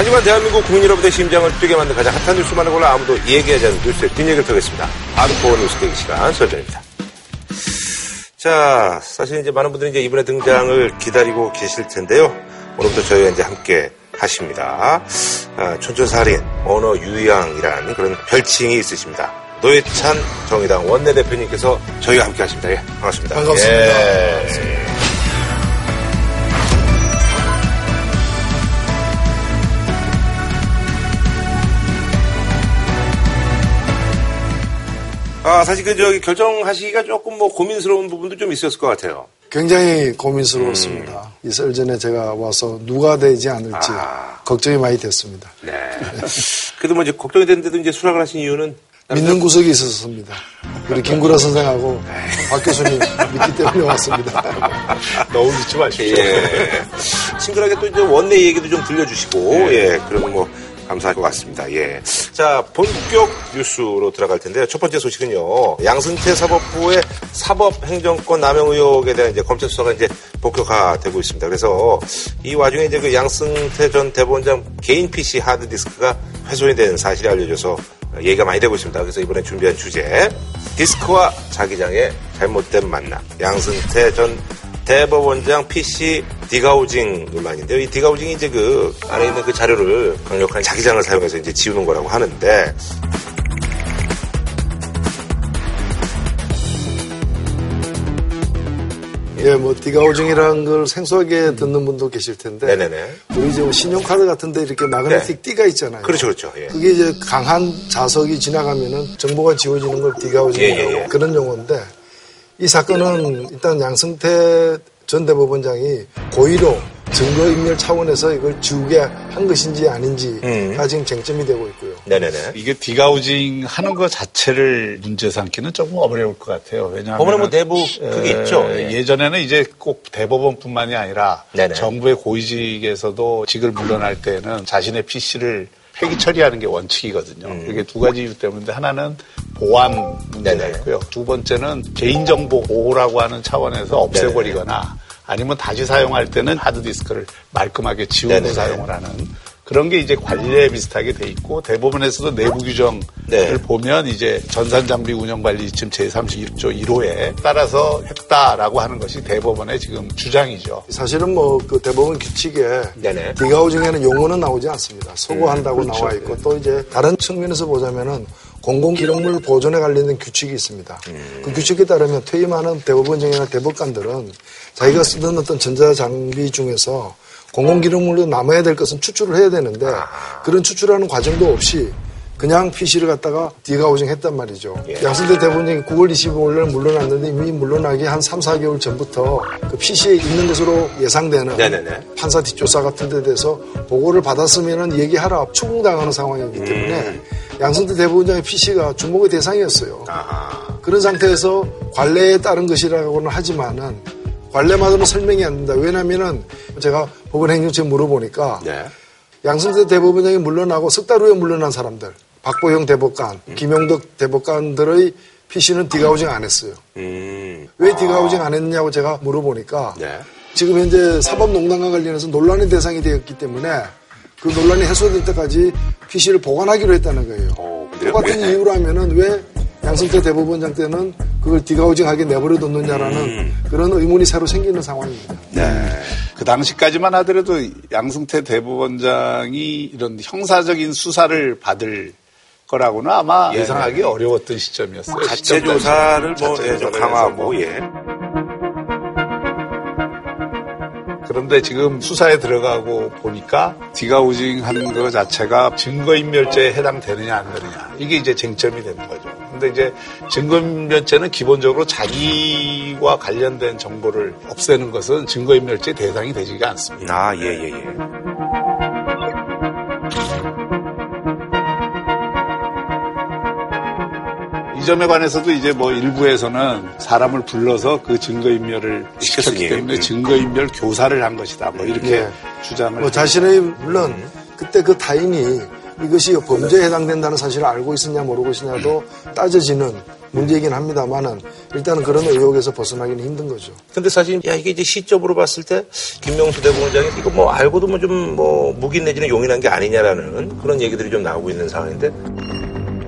하지만 대한민국 국민 여러분의 심장을 뛰게 만든 가장 핫한 뉴스만을 골라 아무도 얘기하지 않는 뉴스의 뒷얘기를 펴겠습니다. 하드코어 뉴스 대기 시간 설전입니다. 자, 사실 이제 많은 분들이 이제 이번에 등장을 기다리고 계실 텐데요. 오늘부터 저희가 이제 함께 하십니다. 아, 촌촌살인, 언어 유양이라는 그런 별칭이 있으십니다. 노예찬 정의당 원내대표님께서 저희와 함께 하십니다. 예, 반갑습니다. 반갑습니다. 예. 반갑습니다. 아, 사실 그 저기 결정하시기가 조금 뭐 고민스러운 부분도 좀 있었을 것 같아요. 굉장히 고민스러웠습니다. 음. 이설 전에 제가 와서 누가 되지 않을지 아. 걱정이 많이 됐습니다. 네. 그래도 뭐 이제 걱정이 됐는데도 이제 수락을 하신 이유는 믿는 구석이 있었습니다. 우리 김구라 선생하고 박 교수님 믿기 때문에 왔습니다. 너무 믿지 마십시오. 예. 친근하게 또 이제 원내 얘기도 좀 들려주시고, 예. 그러면 뭐, 감사할 것 같습니다. 예. 자, 본격 뉴스로 들어갈 텐데요. 첫 번째 소식은요. 양승태 사법부의 사법행정권 남용 의혹에 대한 이제 검찰 수사가 이제 본격화되고 있습니다. 그래서 이 와중에 이제 그 양승태 전 대법원장 개인 PC 하드디스크가 훼손이 된 사실이 알려져서 얘기가 많이 되고 있습니다. 그래서 이번에 준비한 주제 디스크와 자기장의 잘못된 만남 양승태 전 대법원장 PC 디가우징 논란인데요. 이 디가우징이 이제 그 안에 있는 그 자료를 강력한 자기장을 사용해서 이제 지우는 거라고 하는데 예, 뭐 degaussing이라는 걸 생소하게 듣는 분도 계실 텐데 네네네. 우리 이제 뭐 신용카드 같은데 이렇게 마그네틱 띠가 있잖아요. 그렇죠, 그렇죠. 예. 그게 이제 강한 자석이 지나가면은 정보가 지워지는 걸 degaussing이라고 예, 예, 예. 그런 용어인데 이 사건은 일단 양승태 전 대법원장이 고의로 증거인멸 차원에서 이걸 지우게 한 것인지 아닌지가 음. 지금 쟁점이 되고 있고요. 네네네. 이게 degaussing 하는 것 자체를 문제 삼기는 조금 어려울 것 같아요. 왜냐하면 법원에 뭐 내부 그게 있죠. 예. 예전에는 이제 꼭 대법원뿐만이 아니라 네네. 정부의 고위직에서도 직을 물러날 때는 자신의 PC를 폐기 처리하는 게 원칙이거든요. 음. 이게 두 가지 이유 때문인데 하나는 보안 문제가 네네. 있고요. 두 번째는 개인정보 보호라고 하는 차원에서 없애버리거나 아니면 다시 사용할 때는 하드디스크를 말끔하게 지우고 네네네. 사용을 하는 그런 게 이제 관리에 비슷하게 돼 있고 대법원에서도 내부 규정을 네. 보면 이제 전산장비 운영관리 지침 제31조 1호에 따라서 했다라고 하는 것이 대법원의 지금 주장이죠. 사실은 뭐 그 대법원 규칙에 네네. 디가우징에는 용어는 나오지 않습니다. 소고한다고 그렇죠. 나와 있고 또 이제 다른 측면에서 보자면은 공공기록물 보존에 관련된 규칙이 있습니다. 그 규칙에 따르면 퇴임하는 대법원장이나 대법관들은 자기가 쓰던 어떤 전자장비 중에서 공공기록물로 남아야 될 것은 추출을 해야 되는데 그런 추출하는 과정도 없이 그냥 PC를 갖다가 디가우징 했단 말이죠. 예. 양승태 대법원장이 9월 25일 날 물러났는데 이미 물러나기 한 3, 4개월 전부터 그 PC에 있는 것으로 예상되는 네네네. 판사 뒷조사 같은 데 대해서 보고를 받았으면 얘기하라 추궁당하는 상황이기 때문에 양승태 대법원장의 PC가 주목의 대상이었어요. 아하. 그런 상태에서 관례에 따른 것이라고는 하지만은 관례마다는 설명이 안 된다. 왜냐면은 제가 법원 행정처에 물어보니까 네. 양승태 대법원장이 물러나고 석 달 후에 물러난 사람들, 박보영 대법관, 김용덕 대법관들의 PC는 디가우징 안 했어요. 음. 왜 디가우징 안 했냐고 제가 물어보니까 네. 지금 현재 사법농단과 관련해서 논란의 대상이 되었기 때문에 그 논란이 해소될 때까지 PC를 보관하기로 했다는 거예요. 어, 근데요? 똑같은 왜? 이유로 하면은 왜 양승태 대법원장 때는 그걸 디가우징하게 내버려 뒀느냐라는 음. 그런 의문이 새로 생기는 상황입니다. 그 당시까지만 하더라도 양승태 대법원장이 이런 형사적인 수사를 받을 거라고는 아마 예, 예상하기 어려웠던 시점이었어요. 자체 시점 조사를 뭐 자체 예, 강화하고 해서. 예. 그런데 지금 수사에 들어가고 보니까 디가우징 하는 것 자체가 증거인멸죄에 해당되느냐 안 되느냐 이게 이제 쟁점이 되는 거죠. 근데 이제 증거인멸죄는 기본적으로 자기와 관련된 정보를 없애는 것은 증거인멸죄 대상이 되지가 않습니다. 아, 예, 예, 예. 이 점에 관해서도 이제 뭐 일부에서는 사람을 불러서 그 증거인멸을 시켰기. 때문에 음. 증거인멸 교사를 한 것이다. 뭐 이렇게 예. 주장을 뭐 자신의 물론 그때 그 타인이 이것이 범죄에 해당된다는 사실을 알고 있었냐 모르고 있었냐도 따져지는 문제이긴 합니다만은 일단은 그런 의혹에서 벗어나기는 힘든 거죠. 근데 사실 야 이게 이제 시점으로 봤을 때 김명수 대법원장이 이거 뭐 알고도 뭐 좀뭐 묵인 내지는 용인한 게 아니냐라는 그런 얘기들이 좀 나오고 있는 상황인데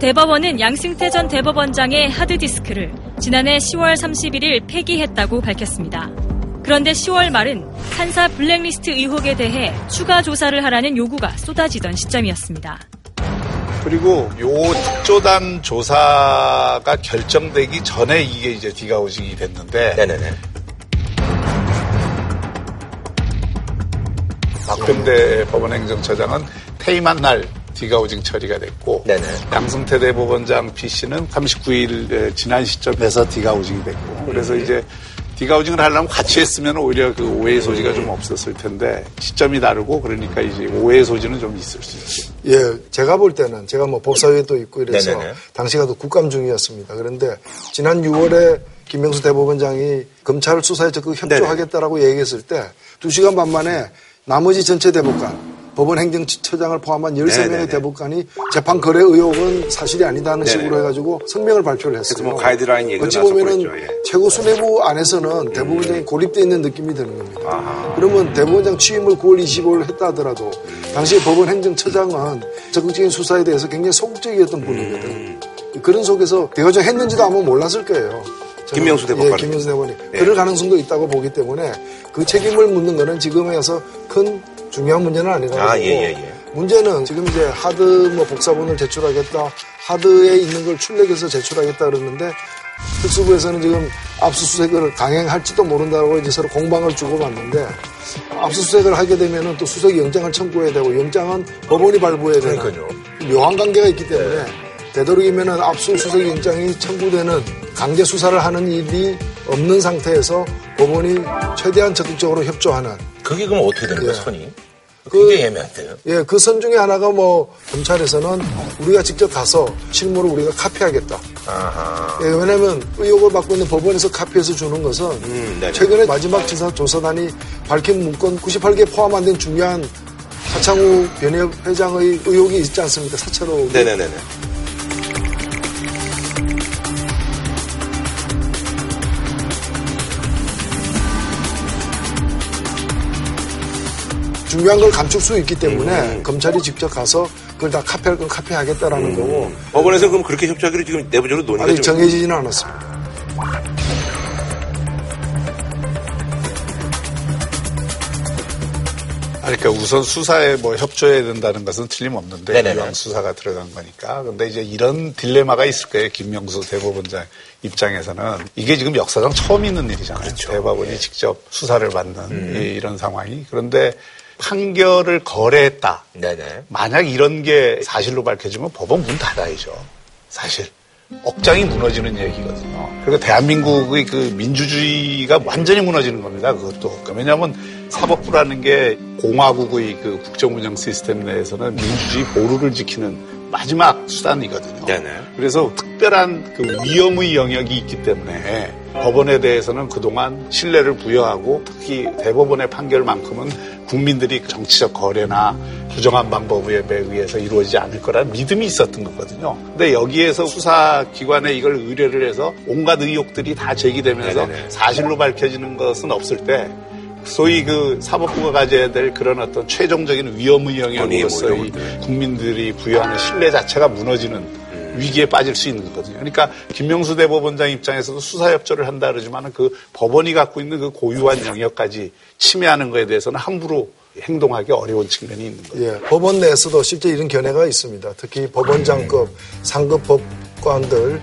대법원은 양승태 전 대법원장의 하드디스크를 지난해 10월 31일 폐기했다고 밝혔습니다. 그런데 10월 말은 판사 블랙리스트 의혹에 대해 추가 조사를 하라는 요구가 쏟아지던 시점이었습니다. 그리고 요 특조단 조사가 결정되기 전에 이게 이제 디가우징이 됐는데 네네네. 박병대 법원행정처장은 퇴임한 날 디가우징 처리가 됐고 네네. 양승태 대법원장 PC는 39일 지난 시점에서 디가우징이 됐고 그래서 이제 디가우징을 하려면 같이 했으면 오히려 그 오해의 소지가 좀 없었을 텐데 시점이 다르고 그러니까 이제 오해의 소지는 좀 있을 수 있죠. 예, 제가 볼 때는 제가 뭐 법사위에도 있고 이래서 네네네. 당시가 또 국감 중이었습니다. 그런데 지난 6월에 김명수 대법원장이 검찰 수사에 적극 협조하겠다라고 얘기했을 때 2시간 반 만에 나머지 전체 대법관 법원 행정처장을 포함한 13명의 네네네. 대법관이 재판 거래 의혹은 사실이 아니다는 네네. 식으로 해가지고 성명을 발표를 했어요. 그래서 뭐 가이드라인 얘기도 어찌 보면은 예. 최고 수뇌부 안에서는 대법원장이 고립되어 있는 느낌이 드는 겁니다. 그러면 대법원장 취임을 9월 25일 했다 하더라도 당시 법원 행정처장은 적극적인 수사에 대해서 굉장히 소극적이었던 분이거든. 그런 속에서 대화정 했는지도 아마 몰랐을 거예요. 김명수 대법관은. 예, 김명수 대법관이. 예. 그럴 가능성도 있다고 보기 때문에 그 책임을 묻는 거는 지금에 와서 큰 중요한 문제는 아니라고 아, 예, 예, 예. 문제는 지금 이제 하드 뭐 복사본을 제출하겠다, 하드에 있는 걸 출력해서 제출하겠다 그러는데 특수부에서는 지금 압수수색을 강행할지도 모른다고 이제 서로 공방을 주고받는데 압수수색을 하게 되면은 또 수색 영장을 청구해야 되고 영장은 법원이 발부해야 되는 그러니까요. 묘한 관계가 있기 때문에 되도록이면은 압수수색 영장이 청구되는 강제 수사를 하는 일이 없는 상태에서 법원이 최대한 적극적으로 협조하는 그게 그럼 어떻게 되는 거예요, 예. 선이? 그- 굉장히 애매한데요. 예, 그 선 중에 하나가 뭐 검찰에서는 우리가 직접 가서 실무를 우리가 카피하겠다. 아하. 예, 왜냐하면 의혹을 받고 있는 법원에서 카피해서 주는 것은 음. 최근에 마지막 지사 조사단이 밝힌 문건 98개 포함 안 된 중요한 하창우 변협 회장의 의혹이 있지 않습니까? 사찰 의혹. 네네네 중요한 걸 감출 수 있기 때문에 음. 검찰이 직접 가서 그걸 다 카피할 건 카피하겠다라는 거고 법원에서 그럼 그렇게 협조하기로 지금 내부적으로 논의가 아직 좀 정해지지는 않았습니다. 아니, 그러니까 우선 수사에 뭐 협조해야 된다는 것은 틀림없는데 네네네. 이왕 수사가 들어간 거니까. 근데 이제 이런 딜레마가 있을 거예요. 김명수 대법원장 입장에서는 이게 지금 역사상 처음 있는 일이잖아요. 그렇죠. 대법원이 예. 직접 수사를 받는 음. 이- 이런 상황이. 그런데 판결을 거래했다. 네네. 만약 이런 게 사실로 밝혀지면 법원 문 닫아야죠. 사실. 억장이 무너지는 얘기거든요. 그리고 대한민국의 그 민주주의가 완전히 무너지는 겁니다. 그것도. 왜냐하면 사법부라는 게 공화국의 그 국정운영 시스템 내에서는 민주주의 보루를 지키는 마지막 수단이거든요. 네네. 그래서 특별한 그 위험의 영역이 있기 때문에 법원에 대해서는 그동안 신뢰를 부여하고 특히 대법원의 판결만큼은 국민들이 정치적 거래나 부정한 방법에 의해서 이루어지지 않을 거라는 믿음이 있었던 거거든요. 근데 여기에서 수사기관에 이걸 의뢰를 해서 온갖 의혹들이 다 제기되면서 네네네. 사실로 밝혀지는 것은 없을 때 소위 그 사법부가 가져야 될 그런 어떤 최종적인 위험의 영역으로서의 뭐 국민들이 부여하는 신뢰 자체가 무너지는 위기에 빠질 수 있는 거거든요. 그러니까 김명수 대법원장 입장에서도 수사 협조를 한다 그러지만 그 법원이 갖고 있는 그 고유한 영역까지 침해하는 거에 대해서는 함부로 행동하기 어려운 측면이 있는 거죠. 예, 법원 내에서도 실제 이런 견해가 있습니다. 특히 법원장급, 상급 법관들.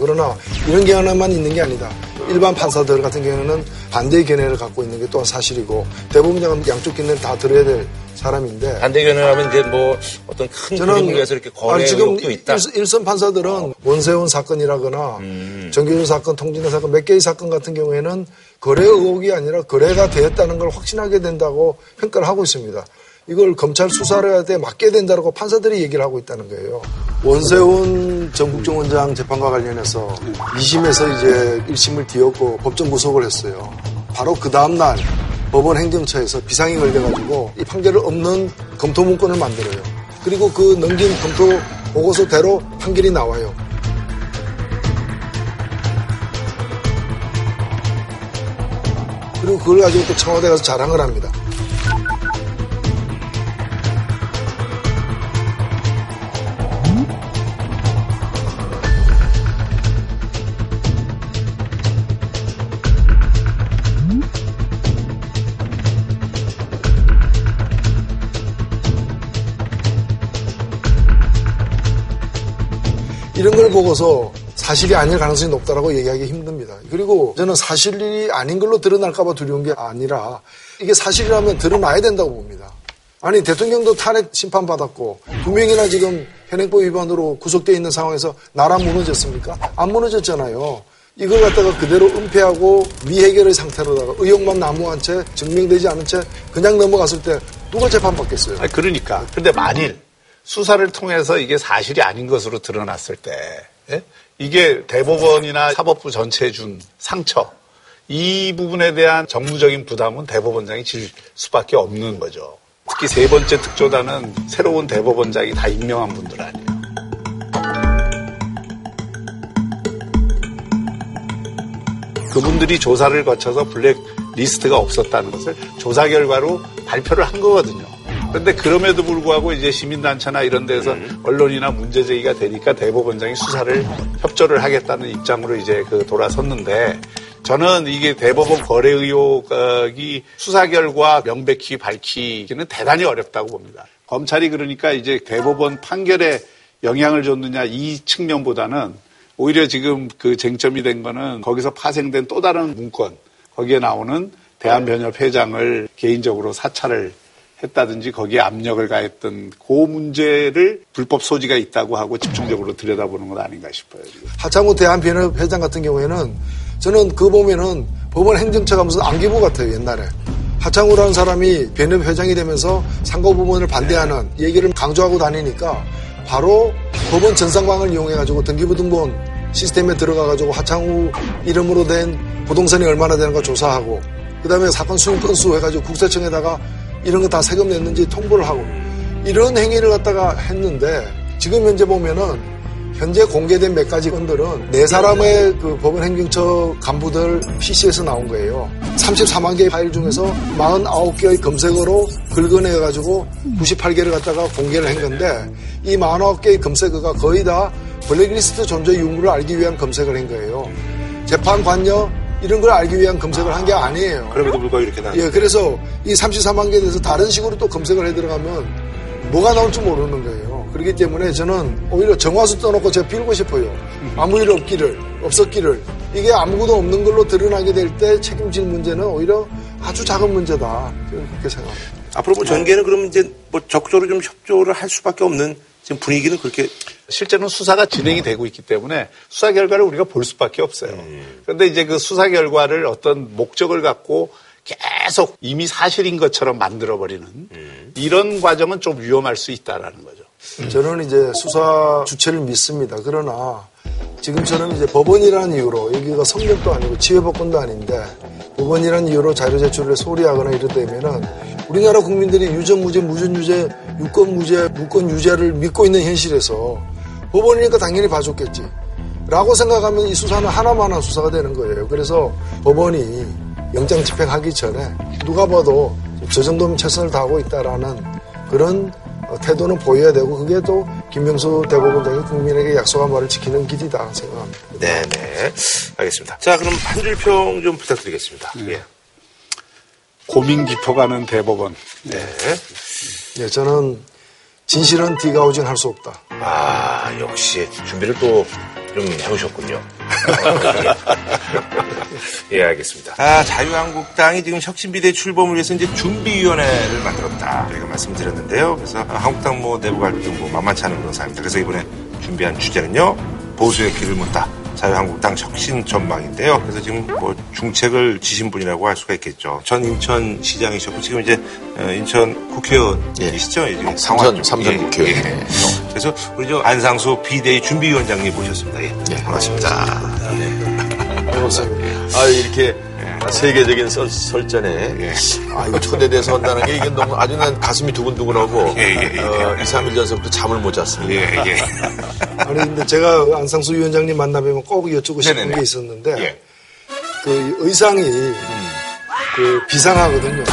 그러나 이런 견해만 있는 게 아니다. 일반 판사들 같은 경우는 반대의 견해를 갖고 있는 게 또한 사실이고 대법원장은 양쪽 견해를 다 들어야 될 사람인데 반대견을 하면 이제 뭐 어떤 큰 그림을 위해서 이렇게 거래 아니, 지금 있다. 어. 일, 선 판사들은 원세훈 사건이라거나 음. 정규준 사건, 통진의 사건 몇 개의 사건 같은 경우에는 거래 의혹이 아니라 거래가 되었다는 걸 확신하게 된다고 평가를 하고 있습니다. 이걸 검찰 수사를 할때 맡게 된다고 판사들이 얘기를 하고 있다는 거예요. 원세훈 전 국정원장 재판과 관련해서 2심에서 이제 1심을 뒤엎고 법정 구속을 했어요. 바로 그 다음날 법원 행정처에서 비상이 걸려가지고 이 판결을 없는 검토 문건을 만들어요. 그리고 그 넘긴 검토 보고서대로 판결이 나와요. 그리고 그걸 가지고 또 청와대 가서 자랑을 합니다. 보고서 사실이 아닐 가능성이 높다라고 얘기하기 힘듭니다. 그리고 저는 사실이 아닌 걸로 드러날까봐 두려운 게 아니라 이게 사실이라면 드러나야 된다고 봅니다. 아니 대통령도 탄핵 심판 받았고 두 명이나 지금 현행법 위반으로 구속돼 있는 상황에서 나라 무너졌습니까? 안 무너졌잖아요. 이걸 갖다가 그대로 은폐하고 미해결의 상태로다가 의혹만 나무한 채 증명되지 않은 채 그냥 넘어갔을 때 누가 재판받겠어요? 아니, 그러니까. 근데 만일 수사를 통해서 이게 사실이 아닌 것으로 드러났을 때 예? 이게 대법원이나 사법부 전체에 준 상처 이 부분에 대한 정무적인 부담은 대법원장이 질 수밖에 없는 거죠. 특히 세 번째 특조단은 새로운 대법원장이 다 임명한 분들 아니에요. 그분들이 조사를 거쳐서 블랙 리스트가 없었다는 것을 조사 결과로 발표를 한 거거든요. 그런데 그럼에도 불구하고 이제 시민단체나 이런 데서 언론이나 문제 제기가 되니까 대법원장이 수사를 협조를 하겠다는 입장으로 이제 그 돌아섰는데 저는 이게 대법원 거래 의혹이 수사 결과 명백히 밝히기는 대단히 어렵다고 봅니다. 검찰이 그러니까 이제 대법원 판결에 영향을 줬느냐 이 측면보다는 오히려 지금 그 쟁점이 된 거는 거기서 파생된 또 다른 문건 거기에 나오는 대한변협 회장을 개인적으로 사찰을 했다든지 거기에 압력을 가했던 그 문제를 불법 소지가 있다고 하고 집중적으로 들여다보는 건 아닌가 싶어요. 지금. 하창우 대한변협 회장 같은 경우에는 저는 그 보면은 법원 행정처가 무슨 안기부 같아요 옛날에 하창우라는 사람이 변협 회장이 되면서 상고부문을 반대하는 얘기를 강조하고 다니니까 바로 법원 전상방을 이용해가지고 등기부등본 시스템에 들어가가지고 하창우 이름으로 된 부동산이 얼마나 되는가 조사하고 그 다음에 사건 수용 건수 해가지고 국세청에다가 이런 거 다 세금 냈는지 통보를 하고 이런 행위를 갖다가 했는데 지금 현재 보면은 현재 공개된 몇 가지 건들은 네 사람의 그 법원 행정처 간부들 PC에서 나온 거예요. 34만 개의 파일 중에서 49개의 검색어로 긁어내가지고 98개를 갖다가 공개를 한 건데 이 49개의 검색어가 거의 다 블랙리스트 존재 유무를 알기 위한 검색을 한 거예요. 재판 관여 이런 걸 알기 위한 검색을 한 게 아니에요. 그럼에도 불구하고 이렇게 나. 예, 그래서 이 34만 개에 대해서 다른 식으로 또 검색을 해 들어가면 뭐가 나올지 모르는 거예요. 그렇기 때문에 저는 오히려 정화수 떠놓고 제가 빌고 싶어요. 아무 일 없기를, 없었기를. 이게 아무것도 없는 걸로 드러나게 될 때 책임질 문제는 오히려 아주 작은 문제다. 저는 그렇게 생각합니다. 앞으로 뭐 전개는 그러면 이제 뭐 적극적으로 좀 협조를 할 수밖에 없는 지금 분위기는 그렇게 실제로는 수사가 진행이 되고 있기 때문에 수사 결과를 우리가 볼 수밖에 없어요. 그런데 이제 그 수사 결과를 어떤 목적을 갖고 계속 이미 사실인 것처럼 만들어버리는 이런 과정은 좀 위험할 수 있다라는 거죠. 저는 이제 수사 주체를 믿습니다. 그러나 지금처럼 이제 법원이라는 이유로 여기가 성역도 아니고 지회법권도 아닌데 법원이라는 이유로 자료 제출을 소리하거나 이러다면은 우리나라 국민들이 유전 무죄, 무전 유죄, 유권 무죄, 무권 유죄를 믿고 있는 현실에서 법원이니까 당연히 봐줬겠지. 라고 생각하면 이 수사는 하나만한 수사가 되는 거예요. 그래서 법원이 영장 집행하기 전에 누가 봐도 저 정도면 최선을 다하고 있다라는 그런 태도는 보여야 되고 그게 또 김명수 대법원장이 국민에게 약속한 말을 지키는 길이다 생각합니다. 네네 알겠습니다. 자 그럼 한 줄 평 좀 부탁드리겠습니다. 예. 고민 깊어가는 대법원. 네. 예, 저는 진실은 뒤가 오진 할 수 없다. 아 역시 준비를 또 좀 해오셨군요. 예, 알겠습니다. 아, 자유한국당이 지금 혁신비대 출범을 위해서 이제 준비위원회를 만들었다. 저희가 말씀드렸는데요. 그래서 한국당 뭐 내부 갈등 뭐 만만치 않은 그런 상황입니다. 그래서 이번에 준비한 주제는요. 보수의 길을 묻다. 자유한국당 혁신 전망인데요. 그래서 지금 뭐 중책을 지신 분이라고 할 수가 있겠죠. 전 인천시장이셨고 지금 이제 어, 인천 국회의원이시죠? 예. 어, 삼선, 삼선 국회의원. 네. 그래서 우리 저 안상수 비대위 준비위원장님 모셨습니다. 예. 네, 반갑습니다. 네. 반갑습니다. 아, 이렇게 세계적인 설, 설전에 예. 아 이거 초대돼서 한다는 게 이게 너무 아주 난 가슴이 두근두근하고 예, 예, 예. 어, 2, 3일 전서부터 잠을 못 잤습니다. 예, 예. 아니 근데 제가 안상수 위원장님 만나뵈면 꼭 여쭙고 싶은 네네네. 게 있었는데 예. 그 의상이 그 비상하거든요.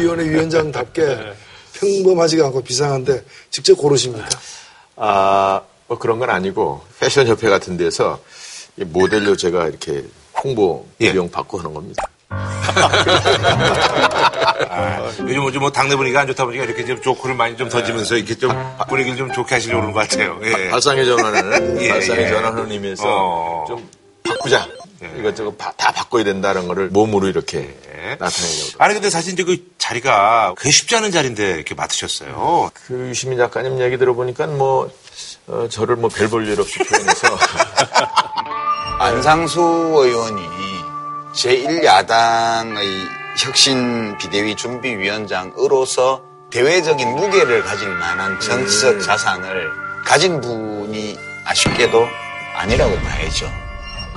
준비위원회 위원장답게 평범하지가 않고 비상한데 직접 고르십니까? 아, 뭐 그런 건 아니고 패션 협회 같은 데서 이 모델로 제가 이렇게 홍보 예. 비용 받고 하는 겁니다. 요즘 뭐좀 뭐 당내 분위기가 안 좋다 보니까 이렇게 좀 조크를 많이 좀 던지면서 이렇게 좀 분위기를 좀 좋게 하시려고 그러는 것 같아요. 예. 발상의 전환을 예, 발상의 예. 전환하는 의미에서 어. 좀 바꾸자. 이것저것 바- 다 바꿔야 된다는 거를 몸으로 이렇게 예. 나타내려고. 아니 근데 사실 이제 그 자리가 그게 쉽지 않은 자리인데 이렇게 맡으셨어요. 그 유시민 작가님 얘기 들어보니까 뭐 어, 저를 뭐 별 볼 일 없이 표현해서 안상수 의원이 제1야당의 혁신 비대위 준비위원장으로서 대외적인 무게를 가질 만한 정치적 자산을 가진 분이 아쉽게도 아니라고 봐야죠.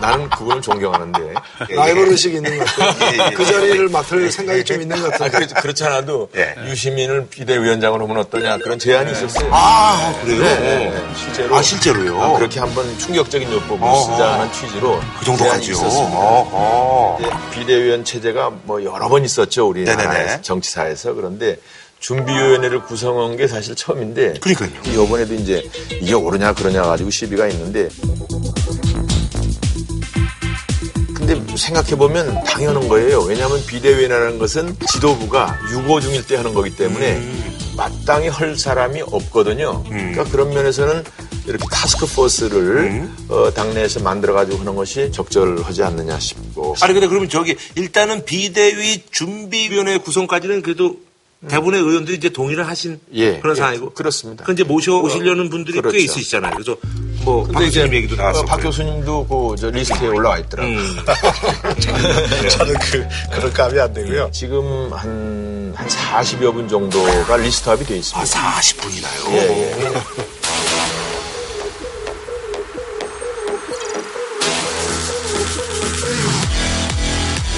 나는 그분을 존경하는데 라이벌 의식이 있는 것 같아요. 예, 예. 그 자리를 맡을 생각이 좀 있는 것 아, 같은데. 그렇, 그렇지 않아도 예. 유시민을 비대위원장으로 하면 어떠냐 그런 제안이 있었어요. 아 그래요? 네, 네. 실제로 아 실제로요? 어, 그렇게 한번 충격적인 요법을 어허. 쓰자는 취지로 그 제안이 정도까지요. 있었습니다. 어허. 이제 비대위원 체제가 뭐 여러 번 있었죠 우리 나라 네네네. 정치사에서 그런데 준비위원회를 구성한 게 사실 처음인데 그러니까요. 이번에도 이제 이게 옳으냐 그러냐 가지고 시비가 있는데 근데 생각해보면 당연한 거예요. 왜냐하면 비대위원회라는 것은 지도부가 유고 중일 때 하는 거기 때문에 음. 마땅히 할 사람이 없거든요. 그러니까 그런 면에서는 이렇게 타스크 포스를 음. 어, 당내에서 만들어가지고 하는 것이 적절하지 않느냐 싶고. 아니 근데 그러면 저기 일단은 비대위 준비위원회 구성까지는 그래도 대부분의 의원들이 이제 동의를 하신 예, 그런 예, 상황이고 그- 그렇습니다. 그 이제 모셔 오시려는 분들이 그렇죠. 꽤 있으시잖아요. 그래서 뭐 이제 박수님 얘기도 나왔었고. 어, 박 교수님도 그저 리스트에 올라와 있더라고요. 음. 저는 그, 그런 감이 안 되고요. 지금 한, 한 40여 분 정도가 list up이 돼아 있습니다. 40분이나요? 예, 예.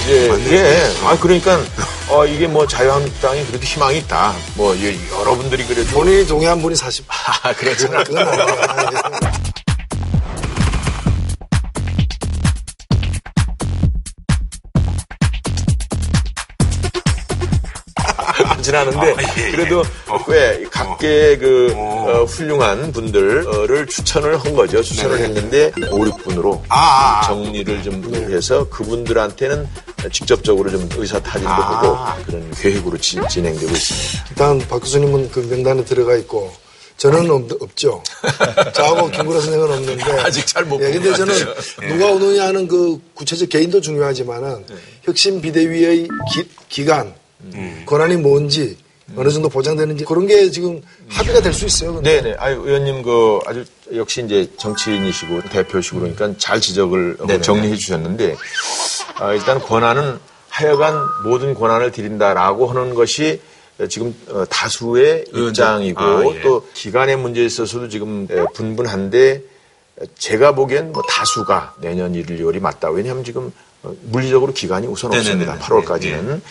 이제 이게 아 그러니까 어 이게 뭐 자유한국당이 그래도 희망이 있다. 뭐 이- 여러분들이 그래도 본인이 동의한 분이 40. 아 그렇잖아. 그건 아니에요. 그렇진 않은데 아, 예, 예. 그래도 어. 왜 각계 그 어. 어, 훌륭한 분들을 추천을 한 거죠. 추천을 했는데 5, 6분으로 아, 아. 정리를 좀 해서 그분들한테는 직접적으로 좀 의사 타진도 아. 하고 그런 계획으로 지- 진행되고 있습니다. 일단 박 교수님은 그 명단에 들어가 있고 저는 없, 죠 저하고 김구라 선생은 없는데 아직 잘못 예, 근데 저는 같아요. 누가 오느냐 하는 그 구체적 개인도 중요하지만은 혁신 비대위의 기, 간 권한이 뭔지 어느 정도 보장되는지 그런 게 지금 합의가 될 수 있어요. 근데. 네네. 아유, 의원님 그 아주 역시 이제 정치인이시고 대표시고 그러니까 잘 지적을 어, 정리해 주셨는데 아, 일단 권한은 하여간 모든 권한을 드린다라고 하는 것이 지금 어, 다수의 입장이고 아, 예. 또 기간의 문제에 있어서도 지금 에, 분분한데 제가 보기엔 뭐 다수가 내년 1월 2월이 맞다. 왜냐하면 지금 어, 물리적으로 기간이 우선 없습니다. 네네네네. 8월까지는.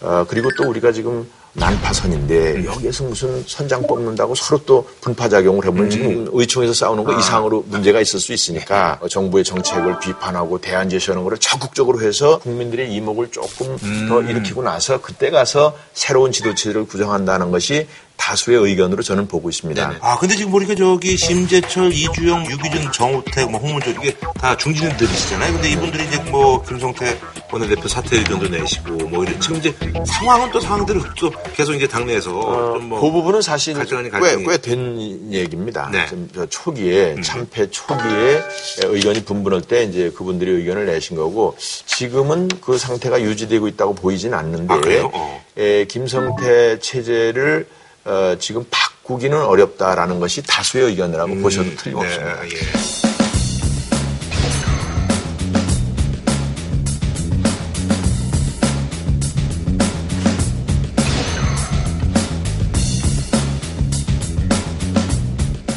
어, 그리고 또 우리가 지금 난파선인데 여기에서 무슨 선장 뽑는다고 서로 또 분파작용을 해보면 지금 의총에서 싸우는 거 이상으로 문제가 있을 수 있으니까 어, 정부의 정책을 비판하고 대안 제시하는 거를 적극적으로 해서 국민들의 이목을 조금 더 일으키고 나서 그때 가서 새로운 지도체제를 구성한다는 것이 다수의 의견으로 저는 보고 있습니다. 아, 근데 지금 보니까 저기 심재철, 이주영, 유기준, 정우택, 뭐 홍문조 이게 다 중진들이시잖아요. 근데 이분들이 이제 뭐 김성태 원내대표 사퇴 의견도 내시고 뭐 이런 지금 이제 상황은 또 상황대로 또 계속 이제 당내에서 좀 뭐. 그 부분은 사실 갈등 아닌 꽤 갈등이- 꽤된 얘기입니다. 네. 좀저 초기에 참패 초기에 의견이 분분할 때 이제 그분들이 의견을 내신 거고 지금은 그 상태가 유지되고 있다고 보이진 않는데 아, 그래요? 어. 에, 김성태 체제를 어, 지금 바꾸기는 어렵다라는 것이 다수의 의견이라고 음, 보셔도 틀림없습니다. 네, 예.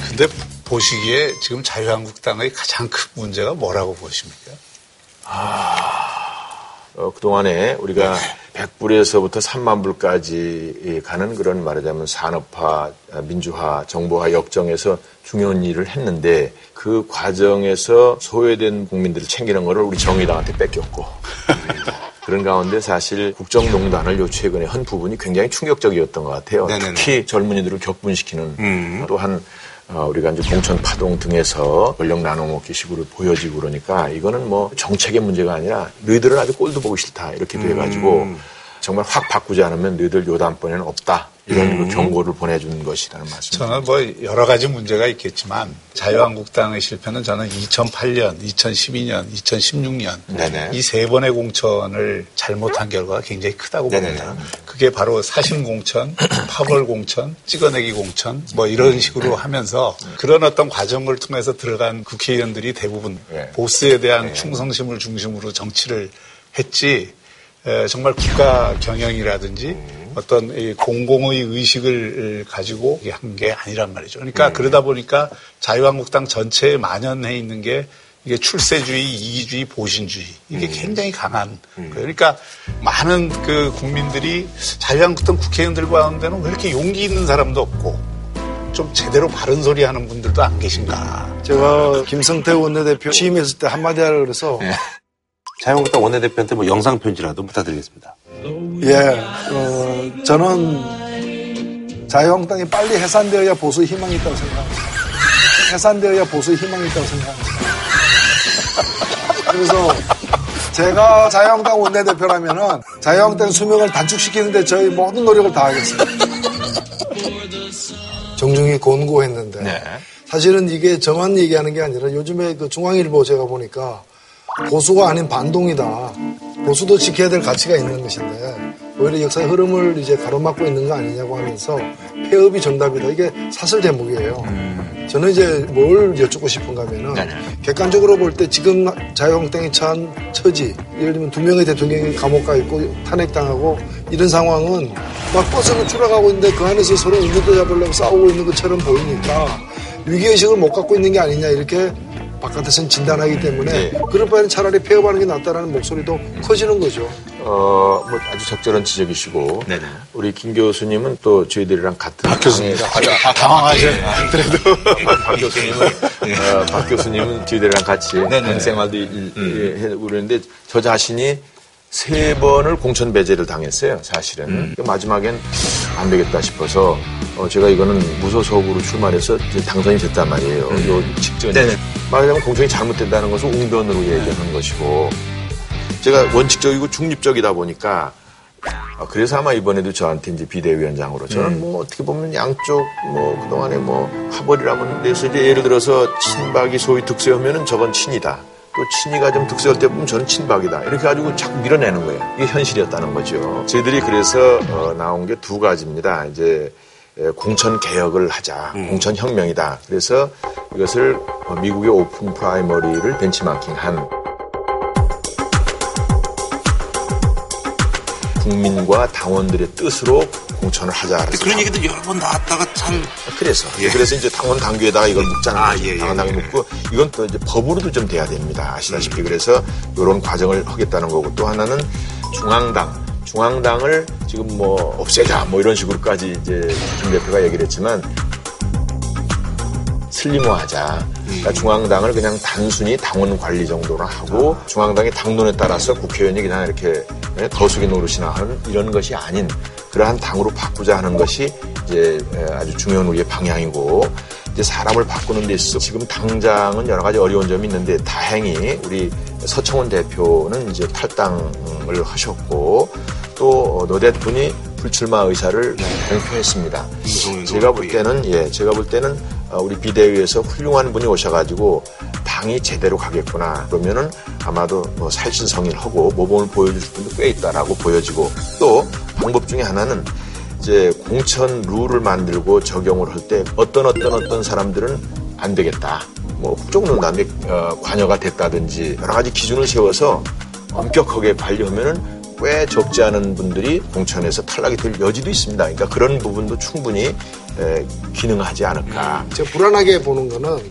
근데 보시기에 지금 자유한국당의 가장 큰 문제가 뭐라고 보십니까? 아, 어, 그동안에 우리가 네. 100불에서부터 3만 불까지 가는 그런 말하자면 산업화, 민주화, 정보화 역정에서 중요한 일을 했는데 그 과정에서 소외된 국민들을 챙기는 거를 우리 정의당한테 뺏겼고 그런 가운데 사실 국정농단을 요 최근에 한 부분이 굉장히 충격적이었던 것 같아요. 네네네. 특히 젊은이들을 격분시키는 또한 어, 우리가 이제 공천 파동 등에서 권력 나눠먹기 식으로 보여지고 그러니까 이거는 뭐 정책의 문제가 아니라 너희들은 아주 꼴도 보기 싫다 이렇게 돼가지고 정말 확 바꾸지 않으면 너희들 요 다음번에는 없다 이런 그 경고를 보내준 것이라는 말씀입니다. 저는 뭐 여러 가지 문제가 있겠지만 자유한국당의 실패는 저는 2008년, 2012년, 2016년 네네. 이세 번의 공천을 잘못한 결과가 굉장히 크다고. 봅니다. 그게 바로 사심 공천, 파벌 공천, 찍어내기 공천 뭐 이런 식으로 하면서 그런 어떤 과정을 통해서 들어간 국회의원들이 대부분 네. 보스에 대한 충성심을 중심으로 정치를 했지 에, 정말 국가 경영이라든지 어떤 이 공공의 의식을 가지고 한 게 아니란 말이죠. 그러니까 그러다 보니까 자유한국당 전체에 만연해 있는 게 이게 출세주의, 이기주의, 보신주의 이게 굉장히 강한 거예요. 그러니까 많은 그 국민들이 자유한국당 국회의원들 가운데는 왜 이렇게 용기 있는 사람도 없고 좀 제대로 바른 소리 하는 분들도 안 계신가. 제가 김성태 원내대표 취임했을 때 한마디 하라 그래서 자유한국당 원내대표한테 뭐 영상 편지라도 부탁드리겠습니다. 예, 어, 저는 자유한국당이 빨리 해산되어야 보수 희망이 있다고 생각합니다. 해산되어야 보수 희망이 있다고 생각합니다. 그래서 제가 자유한국당 원내대표라면은 자유한국당 수명을 단축시키는데 저희 모든 노력을 다하겠습니다. 정중히 권고했는데 네. 사실은 이게 저만 얘기하는 게 아니라 요즘에 그 중앙일보 제가 보니까 보수가 아닌 반동이다. 보수도 지켜야 될 가치가 있는 것인데 오히려 역사의 흐름을 이제 가로막고 있는 거 아니냐고 하면서 폐업이 정답이다. 이게 사설 대목이에요. 저는 이제 뭘 여쭙고 싶은가 하면은 객관적으로 볼 때 지금 자유한국당이 처한 처지 예를 들면 두 명의 대통령이 감옥 가 있고 탄핵당하고 이런 상황은 막 버스로 추락하고 있는데 그 안에서 서로 운전대 잡으려고 싸우고 있는 것처럼 보이니까 위기의식을 못 갖고 있는 게 아니냐 이렇게 바깥에서는 진단하기 때문에 네. 그럴 바에는 차라리 폐업하는 게 낫다라는 목소리도 커지는 거죠. 어, 뭐 아주 적절한 지적이시고 네네. 우리 김 교수님은 또 저희들이랑 같은 박 교수님. 당황하죠. 그래도. 박 교수님은 어, 박 교수님은 저희들이랑 같이 당 생활도 일- 일- 해 그러는데 저 자신이 세 번을 공천 배제를 당했어요. 사실은 마지막엔 안 되겠다 싶어서 어, 제가 이거는 무소속으로 출마해서 당선이 됐단 말이에요. 요 직전에 말하자면 공천이 잘못된다는 것을 웅변으로 얘기하는 것이고 제가 원칙적이고 중립적이다 보니까 아, 그래서 아마 이번에도 저한테 이제 비대위원장으로 저는 뭐 어떻게 보면 양쪽 뭐 그동안에 뭐 하벌이라면 그래서 이제 예를 들어서 친박이 소위 득세하면은 저건 친이다. 또 친이가 좀 득세할 때 보면 저는 친박이다. 이렇게 가지고 자꾸 밀어내는 거예요. 이게 현실이었다는 거죠. 저희들이 그래서 어, 나온 게 두 가지입니다. 이제 에, 공천 개혁을 하자. 공천 혁명이다. 그래서 이것을 어, 미국의 오픈 프라이머리를 벤치마킹한 국민과 당원들의 뜻으로 공천을 하자. 그래서 그런 얘기들 여러 번 나왔다가 잘 그래서 예. 그래서 이제 당원 당규에다가 이걸 묻자는 아, 거죠. 예, 예, 당원 당규 예. 묻고 이건 또 이제 법으로도 좀 돼야 됩니다. 아시다시피 그래서 이런 과정을 하겠다는 거고 또 하나는 중앙당 중앙당을 지금 뭐 없애자 뭐 이런 식으로까지 이제 김 대표가 얘기를 했지만 슬림화하자. 그러니까 중앙당을 그냥 단순히 당원 관리 정도로 하고 중앙당의 당론에 따라서 국회의원이 그냥 이렇게 예, 더숙이 노릇이나 하는 이런 것이 아닌 그러한 당으로 바꾸자 하는 것이 이제 에, 아주 중요한 우리의 방향이고 이제 사람을 바꾸는 데 있어서 지금 당장은 여러 가지 어려운 점이 있는데 다행히 우리 서청원 대표는 이제 탈당을 하셨고 또노 대통령이 불출마 의사를 발표했습니다. 제가 볼 때는 예, 제가 볼 때는 어, 우리 비대위에서 훌륭한 분이 오셔가지고 당이 제대로 가겠구나 그러면은 아마도 뭐 살신성의를 하고 모범을 보여줄 분도 꽤 있다라고 보여지고 또 방법 중에 하나는 이제 공천 룰을 만들고 적용을 할 때 어떤 어떤 어떤 사람들은 안 되겠다. 뭐 국정농단에 어, 관여가 됐다든지 여러 가지 기준을 세워서 엄격하게 관리하면은 꽤 적지 않은 분들이 공천에서 탈락이 될 여지도 있습니다. 그러니까 그런 부분도 충분히 에, 기능하지 않을까. 제가 불안하게 보는 거는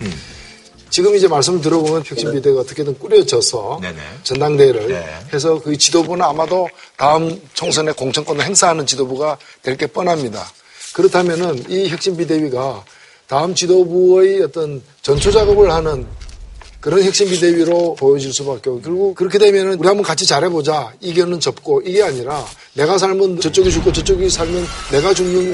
지금 이제 말씀을 들어보면 혁신비대가 어떻게든 꾸려져서 네네. 전당대회를 네. 해서 그 지도부는 아마도 다음 총선에 공천권을 행사하는 지도부가 될 게 뻔합니다. 그렇다면은 이 혁신비대위가 다음 지도부의 어떤 전초 작업을 하는 그런 혁신비대위로 보여질 수밖에 없고 그리고 그렇게 되면은 우리 한번 같이 잘해보자 이견은 접고 이게 아니라 내가 살면 저쪽이 죽고 저쪽이 살면 내가 죽는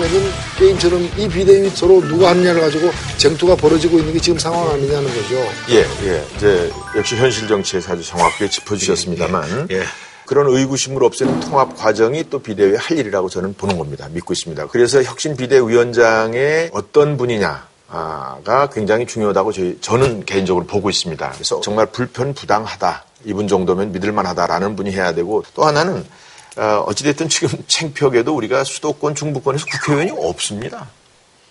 게임처럼 이 비대위 서로 누가 하느냐를 가지고 쟁투가 벌어지고 있는 게 지금 상황 아니냐는 거죠. 예, 예. 이제 역시 현실 정치에서 아주 정확하게 짚어주셨습니다만 예. 그런 의구심을 없애는 통합 과정이 또 비대위의 할 일이라고 저는 보는 겁니다. 믿고 있습니다. 그래서 혁신 비대위원장의 어떤 분이냐 가 굉장히 중요하다고 저희, 저는 개인적으로 보고 있습니다. 그래서 정말 불편부당하다. 이분 정도면 믿을만하다라는 분이 해야 되고 또 하나는 어, 어찌됐든 지금 챙벽에도 우리가 수도권 중부권에서 국회의원이 없습니다.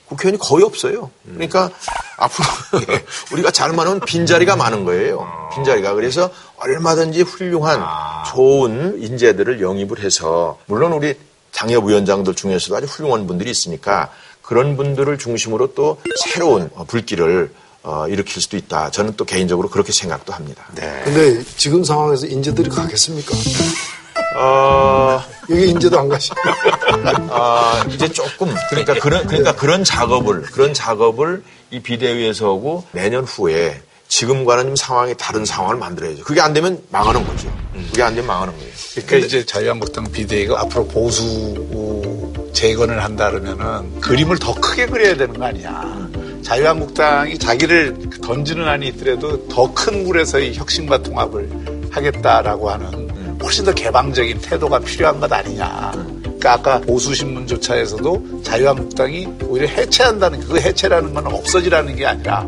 국회의원이 거의 없어요. 그러니까 앞으로 우리가 잘만 하면 빈자리가 많은 거예요. 빈자리가. 그래서 얼마든지 훌륭한 좋은 인재들을 영입을 해서 물론 우리 장협위원장들 중에서도 아주 훌륭한 분들이 있으니까 그런 분들을 중심으로 또 새로운 어, 불길을 어, 일으킬 수도 있다. 저는 또 개인적으로 그렇게 생각도 합니다. 네. 근데 지금 상황에서 인재들이 가겠습니까? 어, 여기 인재도 안 가시. 아, 이제 조금 그러니까 그런 그러니까 그런 작업을 그런 작업을 이 비대위에서 하고 내년 후에 지금과는 좀 상황이 다른 상황을 만들어야죠. 그게 안 되면 망하는 거죠. 그게 안 되면 망하는 거예요. 그러니까 이제 자유한국당 비대위가 앞으로 보수 재건을 한다 그러면은 그림을 더 크게 그려야 되는 거 아니야. 자유한국당이 자기를 던지는 한이 있더라도 더 큰 물에서의 혁신과 통합을 하겠다라고 하는 훨씬 더 개방적인 태도가 필요한 것 아니냐. 그러니까 아까 보수신문조차에서도 자유한국당이 오히려 해체한다는 그 해체라는 건 없어지라는 게 아니라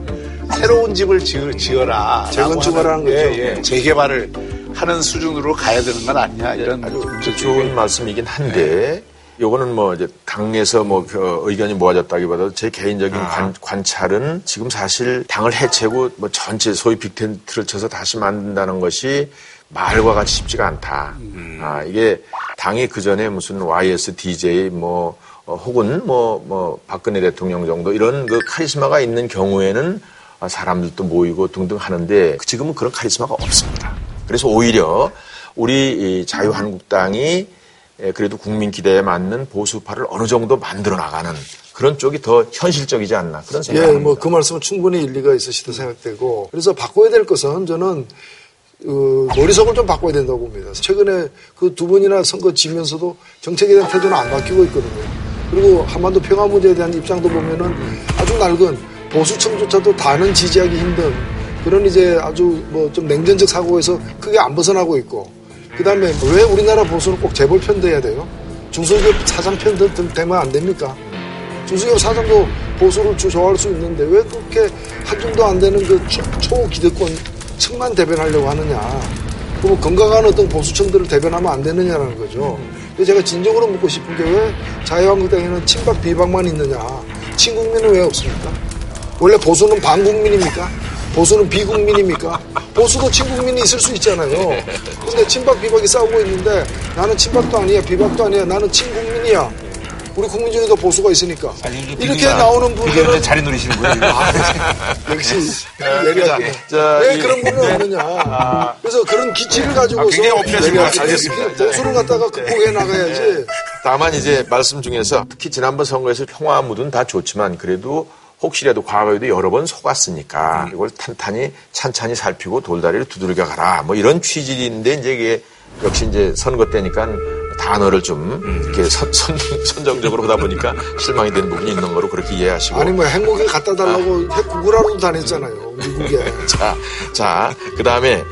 새로운 집을 지으, 지어라. 재건축하라는 거죠. 예, 예. 재개발을 하는 수준으로 가야 되는 건 아니냐. 이런 아주 좋은 말씀이긴 한데 요거는 뭐 이제 당에서 뭐그 의견이 모아졌다기보다도 제 개인적인 관, 찰은 지금 사실 당을 해체고 뭐 전체 소위 빅텐트를 쳐서 다시 만든다는 것이 말과 같이 쉽지가 않다. 아 이게 당이 그 전에 무슨 YSDJ 뭐 어, 혹은 뭐 뭐 박근혜 대통령 정도 이런 그 카리스마가 있는 경우에는 아, 사람들도 모이고 등등 하는데 지금은 그런 카리스마가 없습니다. 그래서 오히려 우리 이 자유한국당이 예, 그래도 국민 기대에 맞는 보수파를 어느 정도 만들어 나가는 그런 쪽이 더 현실적이지 않나 그런 예, 생각입니다. 뭐그 말씀은 충분히 일리가 있으시다 생각되고 그래서 바꿔야 될 것은 저는 어, 머리속을 좀 바꿔야 된다고 봅니다. 최근에 그 두 번이나 선거 지면서도 정책에 대한 태도는 안 바뀌고 있거든요. 그리고 한반도 평화 문제에 대한 입장도 보면은 아주 낡은 보수층조차도 다는 지지하기 힘든 그런 이제 아주 뭐 좀 냉전적 사고에서 크게 안 벗어나고 있고 그 다음에 왜 우리나라 보수는 꼭 재벌 편돼야 돼요? 중소기업 사장 편 들- 들- 되면 안 됩니까? 중소기업 사장도 보수를 주- 좋아할 수 있는데 왜 그렇게 한 줌도 안 되는 그 초- 초기득권 층만 대변하려고 하느냐. 그럼 건강한 어떤 보수층들을 대변하면 안 되느냐라는 거죠. 제가 진정으로 묻고 싶은 게 왜 자유한국당에는 친박 비박만 있느냐. 친국민은 왜 없습니까? 원래 보수는 반국민입니까? 보수는 비국민입니까? 보수도 친국민이 있을 수 있잖아요. 근데 친박 비박이 싸우고 있는데 나는 친박도 아니야, 비박도 아니야, 나는 친국민이야. 우리 국민 중에도 보수가 있으니까. 이렇게 나오는 분들은 자리 노리시는 거예요. 역시 예리하게 자, 왜 이- 그런 분을 없느냐. 그래서 그런 기치를 가지고서 굉장히. 얘기하지. 알겠습니다. 보수를 갖다가 극복해 나가야지. 다만 이제 말씀 중에서 특히 지난번 선거에서 평화무드는 다 좋지만 그래도 혹시라도 과거에도 여러 번 속았으니까 이걸 탄탄히 찬찬히 살피고 돌다리를 두들겨 가라 뭐 이런 취지인데 이제 이게 역시 이제 선거 때니까 단어를 좀 이렇게 선, 선, 선정적으로 하다 보니까 실망이 되는 부분이 있는 거로 그렇게 이해하시고 아니 뭐 핵무기 갖다 달라고 핵 구구라로도 다녔잖아요. 미국에. 자, 자, 그 다음에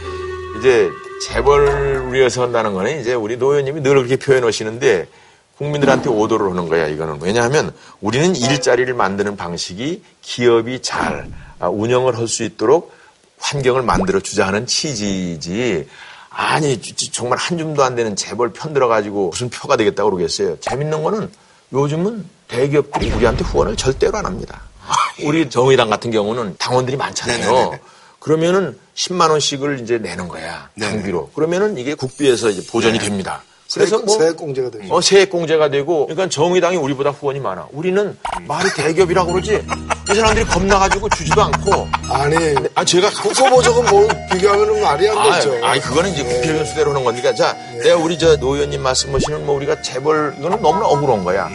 이제 재벌 위해서 한다는 거는 이제 우리 노 의원님이 늘 그렇게 표현하시는데 국민들한테 오도를 하는 거야, 이거는. 왜냐하면 우리는 일자리를 만드는 방식이 기업이 잘 아, 운영을 할 수 있도록 환경을 만들어 주자 하는 취지지. 아니, 정말 한 줌도 안 되는 재벌 편 들어 가지고 무슨 표가 되겠다고 그러겠어요. 재밌는 거는 요즘은 대기업들이 우리한테 후원을 절대로 안 합니다. 우리 정의당 같은 경우는 당원들이 많잖아요. 그러면은 10만 원씩을 이제 내는 거야. 당비로. 그러면은 이게 국비에서 이제 보전이 됩니다. 그래서 뭐 세액 공제가 되죠. 어, 세액 공제가 되고, 그러니까 정의당이 우리보다 후원이 많아. 우리는 말이 대기업이라고 그러지. 이 사람들이 겁나가지고 주지도 않고. 아니, 아, 제가 국고보조금 뭐 비교하면 말이 안 아, 되죠. 아, 그거는 이제 국회 순대로 하는 거니까. 자, 내가 우리 저 노 의원님 말씀하시는 뭐 우리가 재벌, 이거는 너무나 억울한 거야.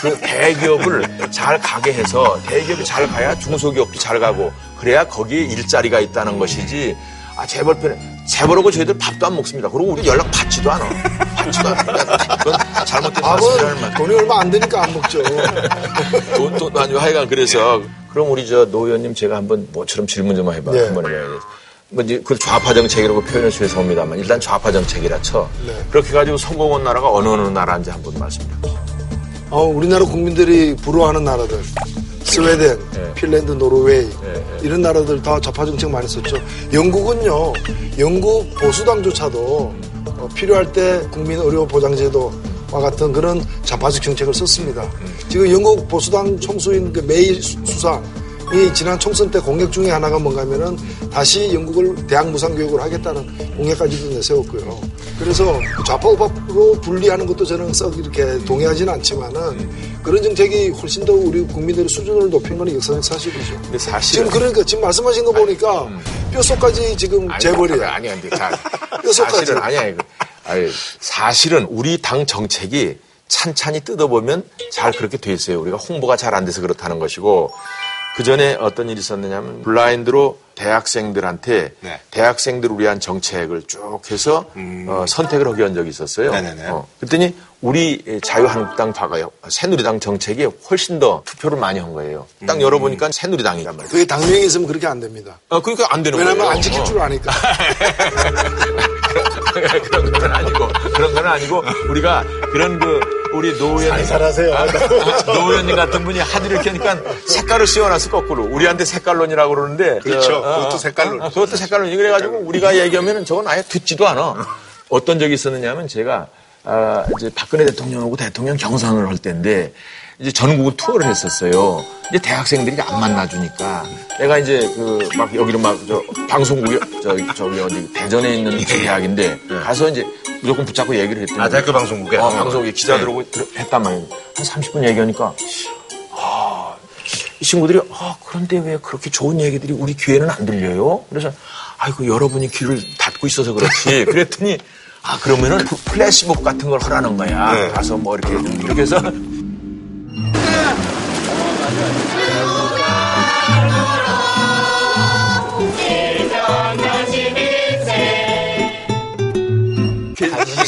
그 대기업을 잘 가게 해서 대기업이 잘 가야 중소기업도 잘 가고 그래야 거기에 일자리가 있다는 것이지. 아, 재벌 편에, 재벌하고 저희들 밥도 안 먹습니다. 그리고 우리 연락 받지도 않아. 받지도 않아. 그건 잘못된 말씀이라는. 돈이 얼마 안 되니까 안 먹죠. 돈, 돈, 아니고 하여간 그래서. 그럼 우리 저 노 의원님 제가 한번 뭐처럼 질문 좀 해봐. 네. 한번 해봐요. 뭐 이제 그걸 좌파 정책이라고 표현을 해서 옵니다만 일단 좌파 정책이라 쳐. 네. 그렇게 가지고 성공한 나라가 어느 어느 나라인지 한번 말씀 좀. 어, 우리나라 국민들이 부러워하는 나라들. 스웨덴, 네. 핀란드, 노르웨이 네. 이런 나라들 다 좌파 정책 많이 썼죠. 영국은요, 영국 보수당조차도 어, 필요할 때 국민 의료 보장제도 와 같은 그런 좌파적 정책을 썼습니다. 지금 영국 보수당 총수인 그 메이 수- 수상 이 지난 총선 때 공약 중에 하나가 뭔가 하면은 다시 영국을 대학 무상 교육을 하겠다는 공약까지도 내세웠고요. 그래서 좌파 우파로 분리하는 것도 저는 썩 이렇게 동의하지는 않지만은 그런 정책이 훨씬 더 우리 국민들의 수준을 높인 건 역사적 사실이죠. 근데 사실은 지금 그러니까 지금 말씀하신 거 보니까 뼛속까지 지금 재벌이에요. 아니, 아니, 자, 뼛속까지. 사실은 아니야. 이거. 아니, 사실은 우리 당 정책이 찬찬히 뜯어보면 잘 그렇게 돼 있어요. 우리가 홍보가 잘 안 돼서 그렇다는 것이고 그 전에 어떤 일이 있었느냐면 블라인드로 대학생들한테 네. 대학생들 위한 정책을 쭉 해서 어, 선택을 하게 한 적이 있었어요. 음. 네네네. 어, 그랬더니 우리 자유한국당 파가요. 새누리당 정책이 훨씬 더 투표를 많이 한 거예요. 음. 딱 열어보니까 새누리당이란 말이에요. 그게 당명이 있으면 그렇게 안 됩니다. 어, 그러니까 안 되는 왜냐면 거예요. 안 지킬 어. 줄 아니까. 그런 건 아니고 그런 건 아니고 우리가 그런 그 우리 노 의원님 잘하세요. 노 의원님 같은 분이 하도 이렇게 하니까 색깔을 씌워놨어 거꾸로 우리한테 색깔론이라고 그러는데 그렇죠. 저, 그것도 색깔론. 어, 그것도 색깔론이 그래가지고 우리가 얘기하면은 저건 아예 듣지도 않아 어떤 적이 있었느냐면 제가 아, 이제 박근혜 대통령하고 대통령 경선을 할 때인데 이제 전국을 투어를 했었어요. 이제 대학생들이 안 만나주니까 내가 이제 그 막 여기로 막 저 방송국에 저기 저기 어디 대전에 있는 대학인데 가서 이제 무조건 붙잡고 얘기를 했더니 아, 대학교 방송국에? 어, 네. 방송국에 기자들 오고 들- 했단 말이에요. 한 30분 얘기하니까 아, 이 친구들이 아, 그런데 왜 그렇게 좋은 얘기들이 우리 귀에는 안 들려요? 그래서 아이고 여러분이 귀를 닫고 있어서 그렇지. 그랬더니 아 그러면은 그 플래시몹 같은 걸 하라는 거야. 네. 가서 뭐 이렇게 이렇게 해서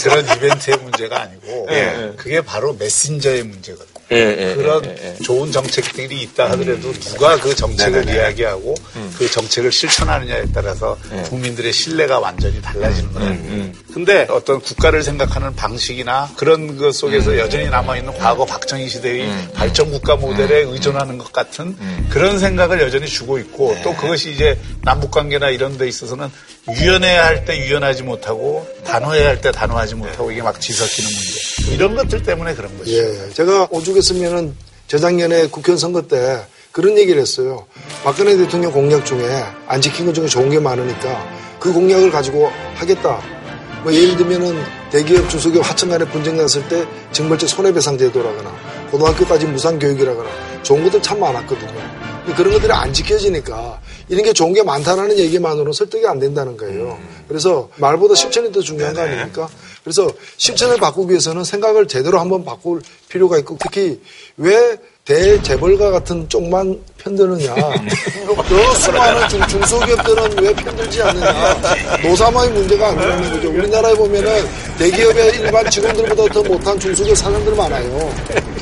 그런 이벤트의 문제가 아니고 예. 그게 바로 메신저의 문제거든요. 예, 예, 그런 예, 예. 좋은 정책들이 있다 하더라도 누가 그 정책을 네네네. 이야기하고 그 정책을 실천하느냐에 따라서 국민들의 신뢰가 완전히 달라지는 거예요. 근데 어떤 국가를 생각하는 방식이나 그런 것 속에서 여전히 남아있는 과거 박정희 시대의 발전 국가 모델에 의존하는 것 같은 그런 생각을 여전히 주고 있고 또 그것이 이제 남북 관계나 이런 데 있어서는 유연해야 할 때 유연하지 못하고 단호해야 할 때 단호하지 못하고 이게 막 뒤섞이는 문제. 이런 것들 때문에 그런 거죠. 예. 제가 오죽했으면은 재작년에 국회의원 선거 때 그런 얘기를 했어요. 박근혜 대통령 공약 중에 안 지킨 것 중에 좋은 게 많으니까 그 공약을 가지고 하겠다. 뭐 예를 들면은 대기업, 중소기업 하청 간에 분쟁 났을 때 정말적 손해배상 제도라거나 고등학교까지 무상교육이라거나 좋은 것들 참 많았거든요. 그런 것들이 안 지켜지니까 이런 게 좋은 게 많다라는 얘기만으로는 설득이 안 된다는 거예요. 그래서 말보다 실천이 더 중요한 거 아닙니까? 그래서 실천을 바꾸기 위해서는 생각을 제대로 한번 바꿀 필요가 있고 특히 왜 대재벌가 같은 쪽만 편드느냐. 그 수많은 중, 중소기업들은 왜 편들지 않느냐. 노사망의 문제가 아니라는 거죠. 우리나라에 보면은 대기업의 일반 직원들보다 더 못한 중소기업 사장들 많아요.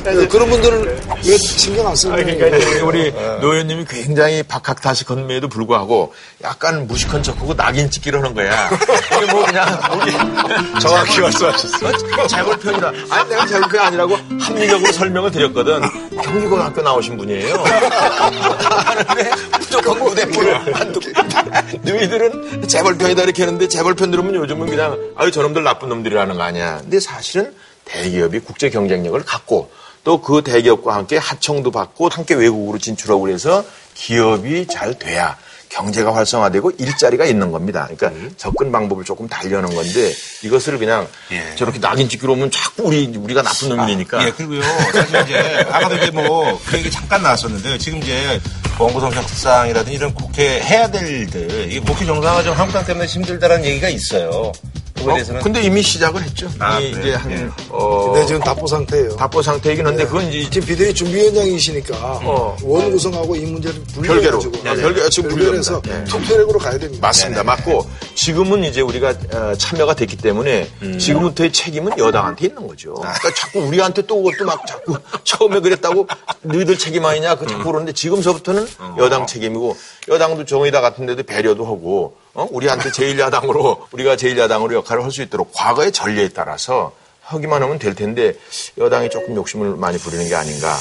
네, 그런 분들은 왜 신경 안 쓰는 거예요? 그러니까 이제 우리 노 의원님이 굉장히 박학다식한음에도 불구하고 약간 무식한 척하고 낙인 찍기를 하는 거야. 이게 뭐 그냥 우리 정확히 말씀하셨어요. 재벌편이라. 아니 내가 재벌편이 아니라고 합리적으로 설명을 드렸거든. 경기고등학교 나오신 분이에요. 하는데 무조건 무대포를 안 듣고. 너희들은 재벌편이다 이렇게 하는데 재벌편 들으면 요즘은 그냥 아유 저놈들 나쁜 놈들이라는 거 아니야. 근데 사실은 대기업이 국제 경쟁력을 갖고 또또그 대기업과 함께 하청도 받고 함께 외국으로 진출하고 그래서 기업이 잘 돼야 경제가 활성화되고 일자리가 있는 겁니다. 그러니까 접근 방법을 조금 달려는 건데 이것을 그냥 예. 저렇게 낙인 찍기로 오면 자꾸 우리 우리가 나쁜 놈이니까 예, 그리고요. 사실 이제 아까도 이제 뭐 그 얘기 잠깐 나왔었는데요. 지금 이제 원구성 협상이라든지 이런 국회 해야 될 일들 이게 국회 정상화 좀 한국당 때문에 힘들다라는 얘기가 있어요. 그거에 어, 대해서는 근데 이미 시작을 했죠. 아, 이미 그래요? 이제 한 예. 어, 근데 지금 답보 상태예요. 답보 상태이긴 한데 그건 이제 지금 비대위 준비위원장이시니까 어. 원 구성하고 이 문제를 별개로. 네, 별개- 지금. 네. 투표력으로 가야 됩니다. 맞습니다. 맞고 지금은 이제 우리가 어, 참여가 됐기 때문에 지금부터의 책임은 여당한테 있는 거죠. 그러니까 자꾸 우리한테 또 그것도 막 자꾸 처음에 그랬다고 너희들 책임 아니냐 그 자꾸 그러는데 지금서부터는 여당 책임이고 여당도 정의당 같은 데도 배려도 하고 어? 우리한테 제1야당으로 우리가 제1야당으로 역할을 할 수 있도록 과거의 전례에 따라서 하기만 하면 될 텐데 여당이 조금 욕심을 많이 부리는 게 아닌가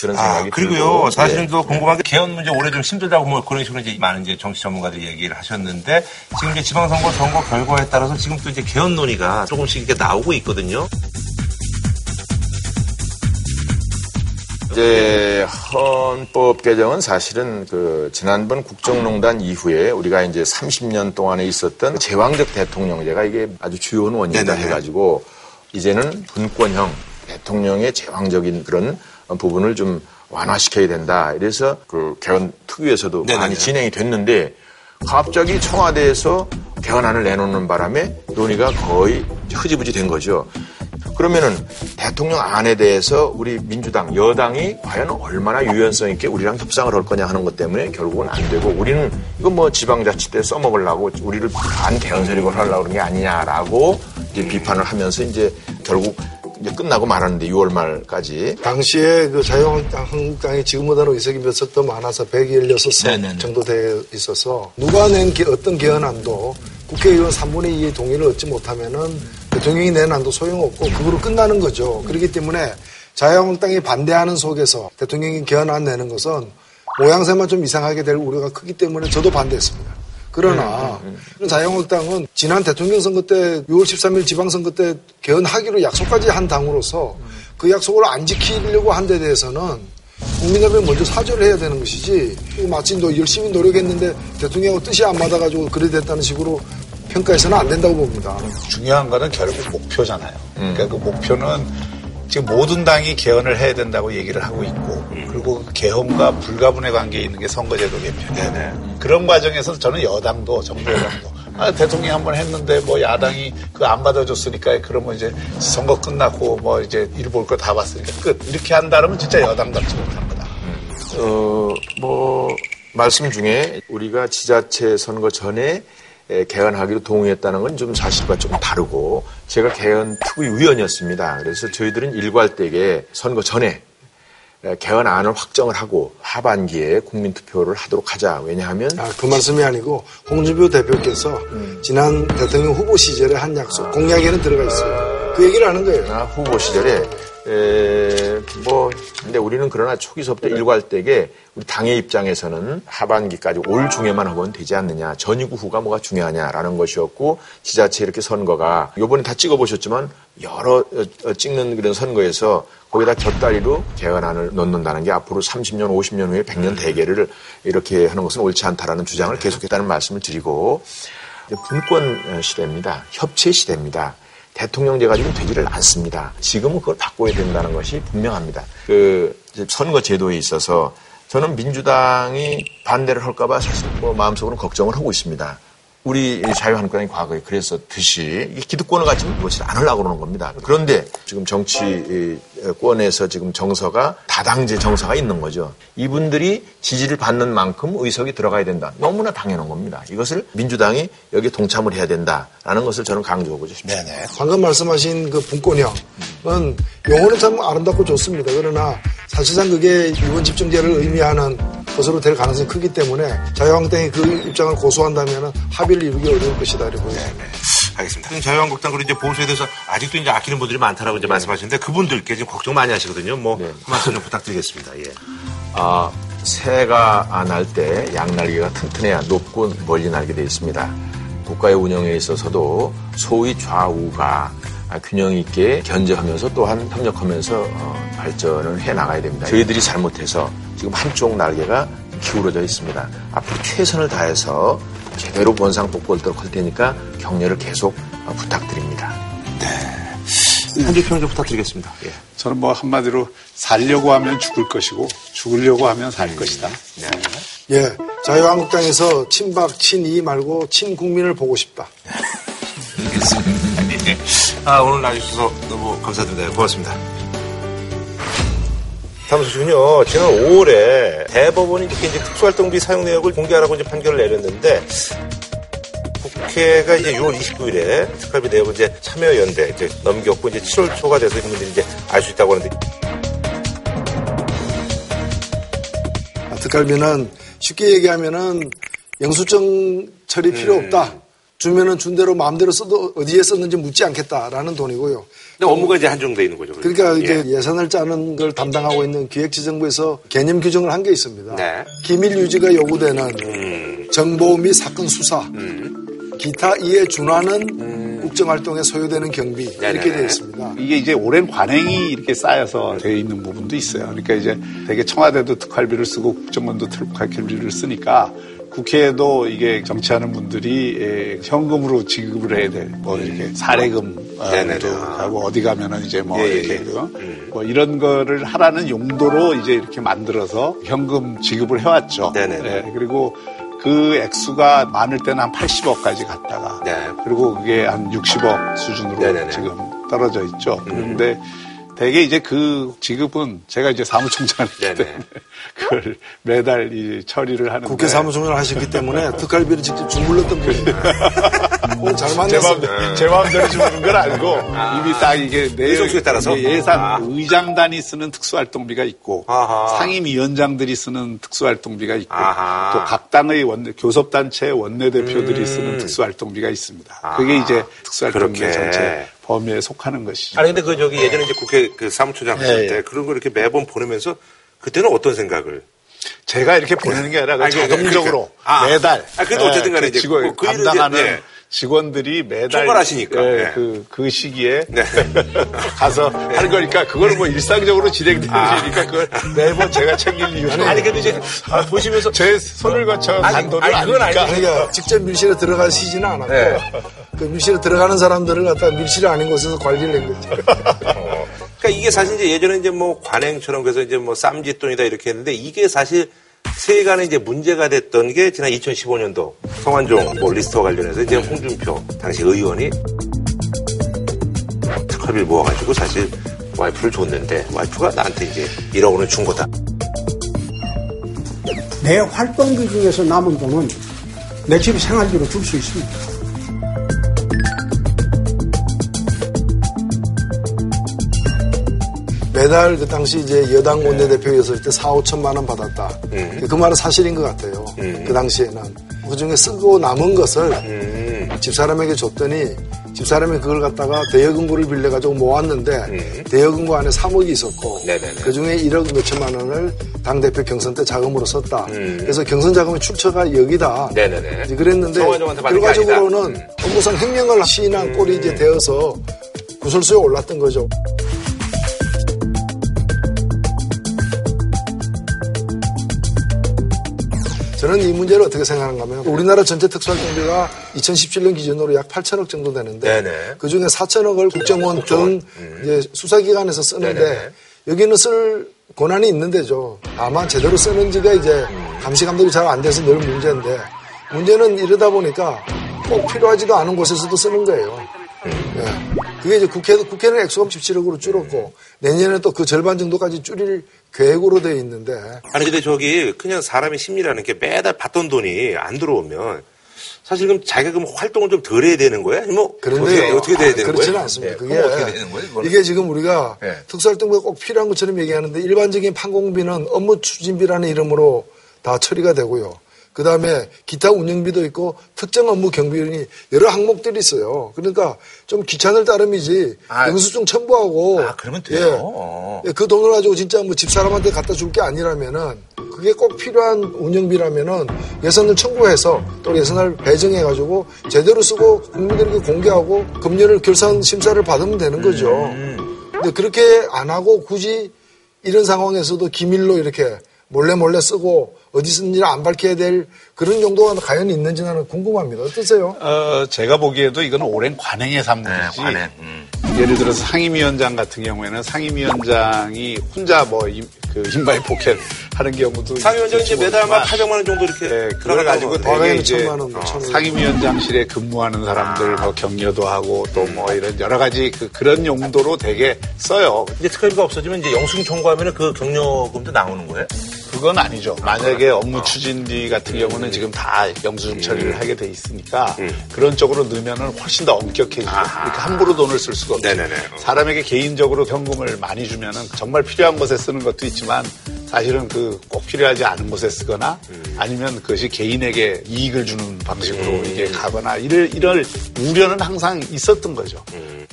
그런 생각이 아, 그리고요. 들고 사실은 네. 또 궁금한 게 개헌 문제 올해 좀 힘들다고 뭐 그런 식으로 이제 많은 이제 정치 전문가들이 얘기를 하셨는데 지금 이제 지방선거 선거 결과에 따라서 지금 또 이제 개헌 논의가 조금씩 이렇게 나오고 있거든요. 이제 헌법 개정은 사실은 그 지난번 국정농단 이후에 우리가 이제 30년 동안에 있었던 제왕적 대통령제가 이게 아주 주요한 원인이다 네네. 해가지고 이제는 분권형 대통령의 제왕적인 그런 부분을 좀 완화시켜야 된다. 이래서 그 개헌 특위에서도 네네네. 많이 진행이 됐는데 갑자기 청와대에서 개헌안을 내놓는 바람에 논의가 거의 흐지부지 된 거죠. 그러면은 대통령 안에 대해서 우리 민주당 여당이 과연 얼마나 유연성 있게 우리랑 협상을 할 거냐 하는 것 때문에 결국은 안 되고 우리는 이거 뭐 지방자치 때 써먹으려고 우리를 반 개헌 세력을 하려고 그런 게 아니냐라고 이제 비판을 하면서 이제 결국 이제 끝나고 말았는데 6월 말까지 당시에 그 자유한국당, 한국당이 지금보다는 의석이 몇 석 더 많아서 116석 네네네. 정도 돼 있어서 누가 낸 개- 어떤 개헌안도 국회의원 3분의 2의 동의를 얻지 못하면은 대통령이 낸 안도 소용없고 그거로 끝나는 거죠. 그렇기 때문에 자유한국당이 반대하는 속에서 대통령이 개헌안 내는 것은 모양새만 좀 이상하게 될 우려가 크기 때문에 저도 반대했습니다. 그러나 자유한국당은 지난 대통령 선거 때 6월 13일 지방선거 때 개헌하기로 약속까지 한 당으로서 그 약속을 안 지키려고 한 데 대해서는 국민 앞에 먼저 사죄를 해야 되는 것이지 마치 너 열심히 노력했는데 대통령하고 뜻이 안 맞아가지고 그래 됐다는 식으로 평가해서는 안 된다고 봅니다. 중요한 거는 결국 목표잖아요. 그러니까 그 목표는 지금 모든 당이 개헌을 해야 된다고 얘기를 하고 있고 그리고 그 개헌과 불가분의 관계에 있는 게 선거제도 개편이에요. 그런 과정에서 저는 여당도 정부 여당도 아, 대통령이 한 번 했는데 뭐 야당이 그 안 받아줬으니까 그러면 이제 선거 끝나고 뭐 이제 일 볼 거 다 봤으니까 끝 이렇게 한다면 진짜 여당 답지 못한 거다. 어, 뭐, 말씀 중에 우리가 지자체 선거 전에 에, 개헌하기로 동의했다는 건 좀 사실과 조금 다르고 제가 개헌 특위 위원이었습니다. 그래서 저희들은 일괄되게 선거 전에 에, 개헌안을 확정을 하고 하반기에 국민투표를 하도록 하자. 왜냐하면 아, 그 말씀이 아니고 홍준표 대표께서 지난 대통령 후보 시절에 한 약속 공약에는 들어가 있어요. 그 얘기를 하는 거예요. 나 후보 시절에 에, 뭐 근데 우리는 그러나 초기서부터 일괄되게 우리 당의 입장에서는 하반기까지 올 중에만 하면 되지 않느냐 전이구 후가 뭐가 중요하냐라는 것이었고 지자체 이렇게 선거가 요번에 다 찍어보셨지만 여러 어, 어, 찍는 그런 선거에서 거기다 곁다리로 개헌안을 넣는다는 게 앞으로 30년 50년 후에 100년 대계를 이렇게 하는 것은 옳지 않다라는 주장을 계속했다는 말씀을 드리고 분권 시대입니다. 협치 시대입니다. 대통령제가 지금 되지를 않습니다. 지금은 그걸 바꿔야 된다는 것이 분명합니다. 그 선거 제도에 있어서 저는 민주당이 반대를 할까봐 사실 뭐 마음속으로 걱정을 하고 있습니다. 우리 자유한국당이 과거에 그랬었듯이 기득권을 가지면 그것을 안 하려고 그러는 겁니다. 그런데 지금 정치권에서 지금 정서가 다당제 정서가 있는 거죠. 이분들이 지지를 받는 만큼 의석이 들어가야 된다. 너무나 당연한 겁니다. 이것을 민주당이 여기에 동참을 해야 된다라는 것을 저는 강조하고 싶습니다. 네네. 방금 말씀하신 그 분권형은 용어는 참 아름답고 좋습니다. 그러나 사실상 그게 이번 집정제를 의미하는 것으로 될 가능성이 크기 때문에 자유한국당이 그 입장을 고수한다면 합의를 이루기 어려울 것이다. 이렇게 보입니다. 알겠습니다. 지금 자유한국당 그리고 이제 보수에 대해서 아직도 이제 아끼는 분들이 많다라고 이제 말씀하시는데 그분들께 지금 걱정 많이 하시거든요. 뭐한 말씀 좀 부탁드리겠습니다. 예. 아, 새가 날때 양날개가 튼튼해야 높고 멀리 날게 되어 있습니다. 국가의 운영에 있어서도 소위 좌우가 아, 균형 있게 견제하면서 또한 협력하면서 어, 발전을 해 나가야 됩니다. 저희들이 잘못해서 지금 한쪽 날개가 기울어져 있습니다. 앞으로 최선을 다해서 제대로 원상 복구하도록 할 테니까 격려를 계속 어, 부탁드립니다. 한줄 평좀 부탁드리겠습니다. 예. 저는 뭐 한마디로 살려고 하면 죽을 것이고 죽으려고 하면 살 것이다. 예, 자유한국당에서 친박, 친이 말고 친국민을 보고 싶다. 아, 오늘 나와주셔서 너무 감사드립니다. 고맙습니다. 다음 소식은요. 지난 5월에 대법원이 이렇게 이제 특수활동비 사용 내역을 공개하라고 이제 판결을 내렸는데 국회가 이제 6월 29일에 특활비 내역을 이제 참여연대 이제 넘겼고 이제 7월 초가 돼서 국민들이 이제 알 수 있다고 하는데 아, 특갈비는 쉽게 얘기하면은 영수증 처리 필요 없다. 주면은 준 대로 마음대로 써도 어디에 썼는지 묻지 않겠다라는 돈이고요. 근데 업무가 이제 한정돼 있는 거죠. 그러니까 예. 이제 예 산을 짜는 걸 담당하고 있는 기획지정부에서 개념 규정을 한 게 있습니다. 네. 기밀 유지가 요구되는 음. 정보 및 사건 수사, 기타 이에 준하는 국정 활동에 소요되는 경비 이렇게 음. 네네네. 되어 있습니다. 이게 이제 오랜 관행이 이렇게 쌓여서 되어 있는 부분도 있어요. 그러니까 이제 되게 청와대도 특활비를 쓰고 국정원도 특활비를 쓰니까 국회에도 이게 정치하는 분들이 예, 현금으로 지급을 해야 돼. 뭐 이렇게 사례금 어, 네네네. 도 하고 어디 가면은 이제 뭐 예, 예, 이렇게 예. 그, 뭐 이런 거를 하라는 용도로 이제 이렇게 만들어서 현금 지급을 해왔죠. 예, 그리고 그 액수가 많을 때는 한 80억까지 갔다가 네. 그리고 그게 한 60억 수준으로 네네네. 지금 떨어져 있죠. 그런데 대개 이제 그 지급은 제가 이제 사무총장이기. 때문에 그걸 매달 이 처리를 하는데 국회 사무총장을 하셨기 때문에 특갈비를 직접 주물렀던 분이에요. 잘제 만났어요. 마음대로, 제 마음대로 주는 걸 알고 이미 딱 이게 의석수에 따라서? 예산 아. 의장단이 쓰는 특수활동비가 있고 아하. 상임위원장들이 쓰는 특수활동비가 있고 아하. 또 각 당의 원내 교섭단체 원내대표들이 음. 쓰는 특수활동비가 있습니다. 아하. 그게 이제 특수활동비. 전체 범위에 속하는 것이죠. 아니 근데 그 저기 예전에 이제 국회 그 사무처장 하실 예, 때 예. 그런 거 이렇게 매번 보내면서 그때는 어떤 생각을? 제가 이렇게 보내는 게 아니라 그 아니, 그러니까, 자동적으로 그러니까. 아. 매달. 아, 그래도 어쨌든 간에 그 이제 직원, 그- 그 담당하는 예. 직원들이 매달. 총괄하시니까. 예, 예. 그, 그 시기에 네. 가서 하는 거니까 그거는 뭐 일상적으로 진행되는 일이니까 그걸 매번 제가 챙길 이유는. 아니 근데 이제 아, 보시면서 제 손을 거쳐 아니, 간 돈은 아니, 그건 아니니까. 그러니까 직접 밀실에 들어가시지는 않았고 네. 그 밀실에 들어가는 사람들을 갖다 밀실이 아닌 곳에서 관리를 한 거죠. 그러니까 이게 사실 이제 예전에 이제 뭐 관행처럼 그래서 이제 뭐 쌈짓돈이다 이렇게 했는데 이게 사실 세간에 이제 문제가 됐던 게 지난 2015년도 성완종 뭐 리스트와 관련해서 이제 홍준표 당시 의원이 특활비를 모아가지고 사실 와이프를 줬는데 와이프가 나한테 이제 1억 원을 준 거다. 내 활동비 중에서 남은 돈은 내 집 생활비로 줄 수 있습니다. 매달 그 당시 이제 여당 원내대표였을 때 4, 5천만 원 받았다. 그 말은 사실인 것 같아요. 그 당시에는. 그 중에 쓰고 남은 것을 음. 집사람에게 줬더니 집사람이 그걸 갖다가 대여금고를 빌려가지고 모았는데 대여금고 안에 3억이 있었고 네네네. 그 중에 1억 몇천만 원을 당대표 경선 때 자금으로 썼다. 음. 그래서 경선 자금의 출처가 여기다. 네네네. 그랬는데 결과적으로는. 음. 업무상 횡령을 시인한 꼴이 이제 되어서 구설수에 올랐던 거죠. 저는 이 문제를 어떻게 생각하는가 하면 우리나라 전체 특수활동비가 2017년 기준으로 약 8천억 정도 되는데 네네. 그중에 4천억을 국정원 등 이제 수사기관에서 쓰는데 네네. 여기는 쓸 권한이 있는 데죠. 다만 제대로 쓰는지가 이제 감시 감독이 잘 안 돼서 늘 문제인데 문제는 이러다 보니까 꼭 필요하지도 않은 곳에서도 쓰는 거예요. 예. 그게 이제 국회, 국회는 액수가 17억으로 줄었고 내년에 또 그 절반 정도까지 줄일 계획으로 되어 있는데 아니 근데 저기 그냥 사람의 심리라는 게 매달 받던 돈이 안 들어오면 사실 그럼 자기가 그럼 활동을 좀 덜 해야 되는 거야? 뭐 그런데 어떻게, 어떻게 돼야 되는 그렇지는 거예요? 않습니다. 예, 그게 어떻게 되는 거예요? 그거는? 이게 지금 우리가 예. 특수활동비가 꼭 필요한 것처럼 얘기하는데 일반적인 판공비는 업무 추진비라는 이름으로 다 처리가 되고요. 그 다음에 기타 운영비도 있고 특정 업무 경비원이 여러 항목들이 있어요. 그러니까 좀 귀찮을 따름이지 아. 영수증 첨부하고 아, 그러면 돼요? 어. 예. 예, 그 돈을 가지고 진짜 뭐 집사람한테 갖다 줄 게 아니라면은 그 그게 꼭 필요한 운영비라면은 예산을 청구해서 또 예산을 배정해 가지고 제대로 쓰고 국민들에게 공개하고 금년을 결산 심사를 받으면 되는 거죠. 근데 그렇게 안 하고 굳이 이런 상황에서도 기밀로 이렇게 몰래 몰래 쓰고 어디 쓴지를 안 밝혀야 될 그런 용도가 과연 있는지 나는 궁금합니다. 어떠세요? 어, 제가 보기에도 이거는 오랜 관행의 산물이지. 네, 관행. 음. 예를 들어서 상임위원장 같은 경우에는 상임위원장이 혼자 뭐 임, 그 in my pocket 하는 경우도 상위원장이 이제 매달 막 800만 원 정도 이렇게 네, 그걸 가지고 되게 이제 원, 원. 상임위원장실에 근무하는 사람들 뭐 격려도 하고 또 뭐 이런 여러 가지 그, 그런 용도로 되게 써요. 이제 특활비가 없어지면 이제 영수증 청구하면 그 격려금도 나오는 거예요? 그건 아니죠. 만약에 업무 추진비 같은 경우는 지금 다 영수증 처리를 하게 돼 있으니까 그런 쪽으로 넣으면은 훨씬 더 엄격해지죠. 그러니까 함부로 돈을 쓸 수가 없죠. 사람에게 개인적으로 현금을 많이 주면은 정말 필요한 곳에 쓰는 것도 있지만 사실은 그 꼭 필요하지 않은 곳에 쓰거나 아니면 그것이 개인에게 이익을 주는 방식으로 이게 가거나 이럴, 이럴 우려는 항상 있었던 거죠.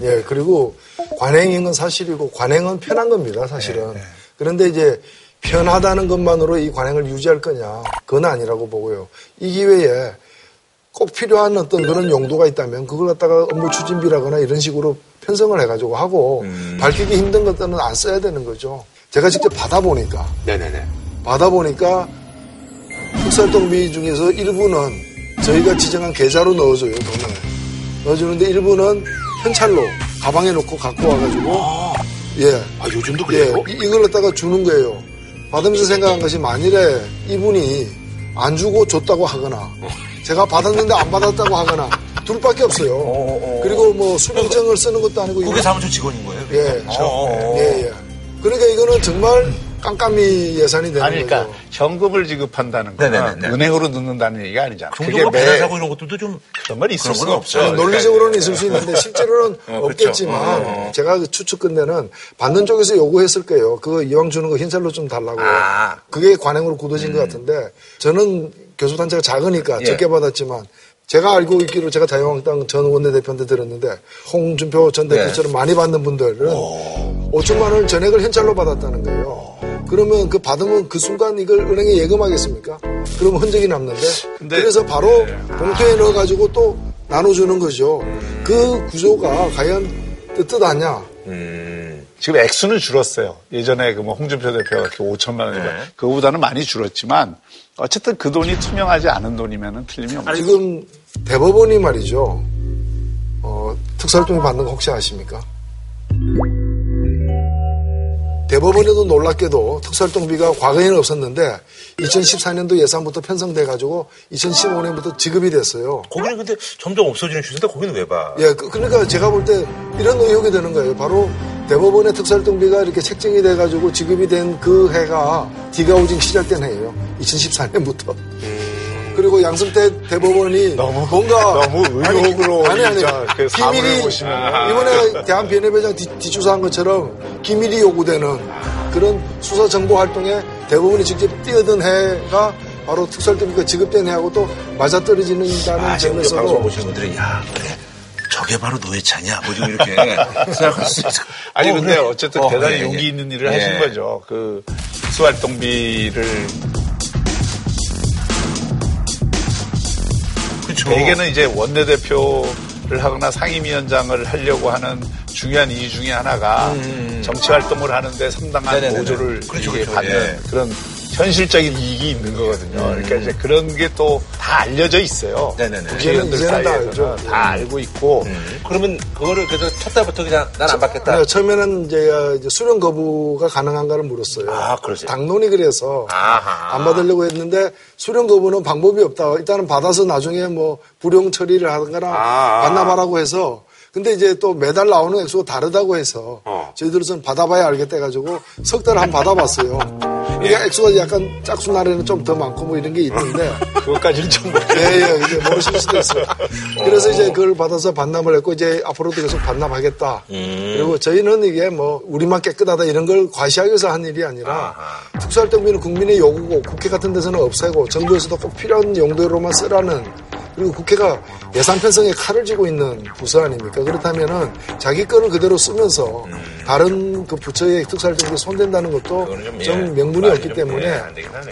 예, 그리고 관행인 건 사실이고 관행은 편한 겁니다, 사실은. 그런데 이제 편하다는 것만으로 이 관행을 유지할 거냐, 그건 아니라고 보고요. 이 기회에 꼭 필요한 어떤 그런 용도가 있다면 그걸 갖다가 업무 추진비라거나 이런 식으로 편성을 해가지고 하고 밝히기 힘든 것들은 안 써야 되는 거죠. 제가 직접 받아보니까, 네네네. 받아보니까 특수활동비 중에서 일부는 저희가 지정한 계좌로 넣어줘요, 돈을. 넣어주는데 일부는 현찰로 가방에 넣고 갖고 와가지고, 예. 아, 요즘도 예, 그래요? 이- 이걸 갖다가 주는 거예요. 받으면서 생각한 것이 만일에 이분이 안 주고 줬다고 하거나, 제가 받았는데 안 받았다고 하거나, 둘밖에 없어요. 그리고 뭐 수령증을 쓰는 것도 아니고, 이거- 사무처 직원인 거예요? 예. 어, 어, 어. 예, 예. 그러니까 이거는 정말 깜깜이 예산이 되는 아니, 그러니까 거죠. 현금을 지급한다는 거는 네네네. 은행으로 넣는다는 얘기가 아니잖아. 종교가 배달 사고 이런 것들도 좀 그런 건 있을 건 없죠. 아니, 논리적으로는 있을 수 있는데 실제로는 어, 그렇죠. 없겠지만 어, 어. 제가 그 추측 끝내는 받는 쪽에서 요구했을 거예요. 그거 이왕 주는 거 흰살로 좀 달라고. 아. 음. 그게 관행으로 굳어진 것 같은데 저는 교수단체가 작으니까 예. 적게 받았지만 제가 알고 있기로 제가 자유한국당 전 원내대표한테 들었는데 홍준표 전 네. 대표처럼 많이 받는 분들은 5천만 원을 전액을 현찰로 받았다는 거예요. 그러면 그 받으면 그 순간 이걸 은행에 예금하겠습니까? 그러면 흔적이 남는데 그래서 바로 봉투에 넣어가지고 또 나눠주는 거죠. 그 구조가 과연 뜨뜻하냐? 지금 액수는 줄었어요. 예전에 그 뭐 홍준표 대표가 이렇게 5천만 원이고 그거보다는 많이 줄었지만 어쨌든 그 돈이 투명하지 않은 돈이면은 틀림이 없죠. 지금 대법원이 말이죠. 어, 특수활동비 받는 거 혹시 아십니까? 대법원에도 놀랍게도 특수활동비가 과거에는 없었는데 2014년도 예산부터 편성돼 가지고 2015년부터 지급이 됐어요. 거기는 근데 점점 없어지는 추세인데 거기는 왜 봐? 예, 그- 그러니까 제가 볼 때 이런 의혹이 드는 거예요. 바로 대법원의 특수활동비가 이렇게 책정이 돼 가지고 지급이 된 그 해가 디가우징 시작된 해예요. 2014년부터. 그리고 양승태 대법원이 너무- 뭔가 너무 의혹으로 아니 아니 그 기밀이. 이번에 대한비례배장 뒤- 뒤추사한 것처럼 기밀이 요구되는 그런 수사 정보 활동에 대법원이 직접 뛰어든 해가 바로 특수활동비가 지급된 해하고 또 맞아떨어지는다는 아, 지금 이제 방송 보시는 분들이 야 그래 저게 바로 노예차냐 뭐 지금 이렇게 생각할 수 있어. 아니 어, 근데 그래. 어쨌든 어, 대단히 예, 용기 예. 있는 일을 예. 하신 거죠. 그 특수활동비를 대개는 이제 원내대표를 하거나 상임위원장을 하려고 하는 중요한 이유 중에 하나가 정치 활동을 하는데 상당한 음, 네네네네. 보조를 그렇죠, 그렇죠. 받는 예. 그런 현실적인 이익이 있는 거거든요. 그러니까 이제 그런 게 또 다 알려져 있어요. 음. 네네네. 국회의원들 다 사이에서는 알죠. 다 알고 있고 그러면 그거를 그래서 첫 달부터 그냥 난 안 받겠다. 네, 처음에는 제가 이제 수령 거부가 가능한가를 물었어요. 아, 그러세요? 당론이 그래서 아하. 안 받으려고 했는데 수령 거부는 방법이 없다. 일단은 받아서 나중에 뭐 불용 처리를 하거나 아. 반납하라고 해서 근데 이제 또 매달 나오는 액수가 다르다고 해서 어. 저희들은 받아봐야 알겠다 해가지고 석 달 한 받아봤어요. 이게 액수가 약간 짝수 날에는 좀 더 많고 뭐 이런 게 있는데 그것까지는 좀 예, 예, 이제 모르실 수도 있어요. 그래서 이제 그걸 받아서 반납을 했고, 이제 앞으로도 계속 반납하겠다. 그리고 저희는 이게 뭐, 우리만 깨끗하다 이런 걸 과시하기 위해서 한 일이 아니라, 특수활동비는 국민의 요구고, 국회 같은 데서는 없애고, 정부에서도 꼭 필요한 용도로만 쓰라는 그리고 국회가 예산 편성에 칼을 쥐고 있는 부서 아닙니까? 그렇다면은 자기 거를 그대로 쓰면서 다른 그 부처의 특수활동에 손댄다는 것도 좀, 좀 예, 명분이 없기 좀, 때문에 예.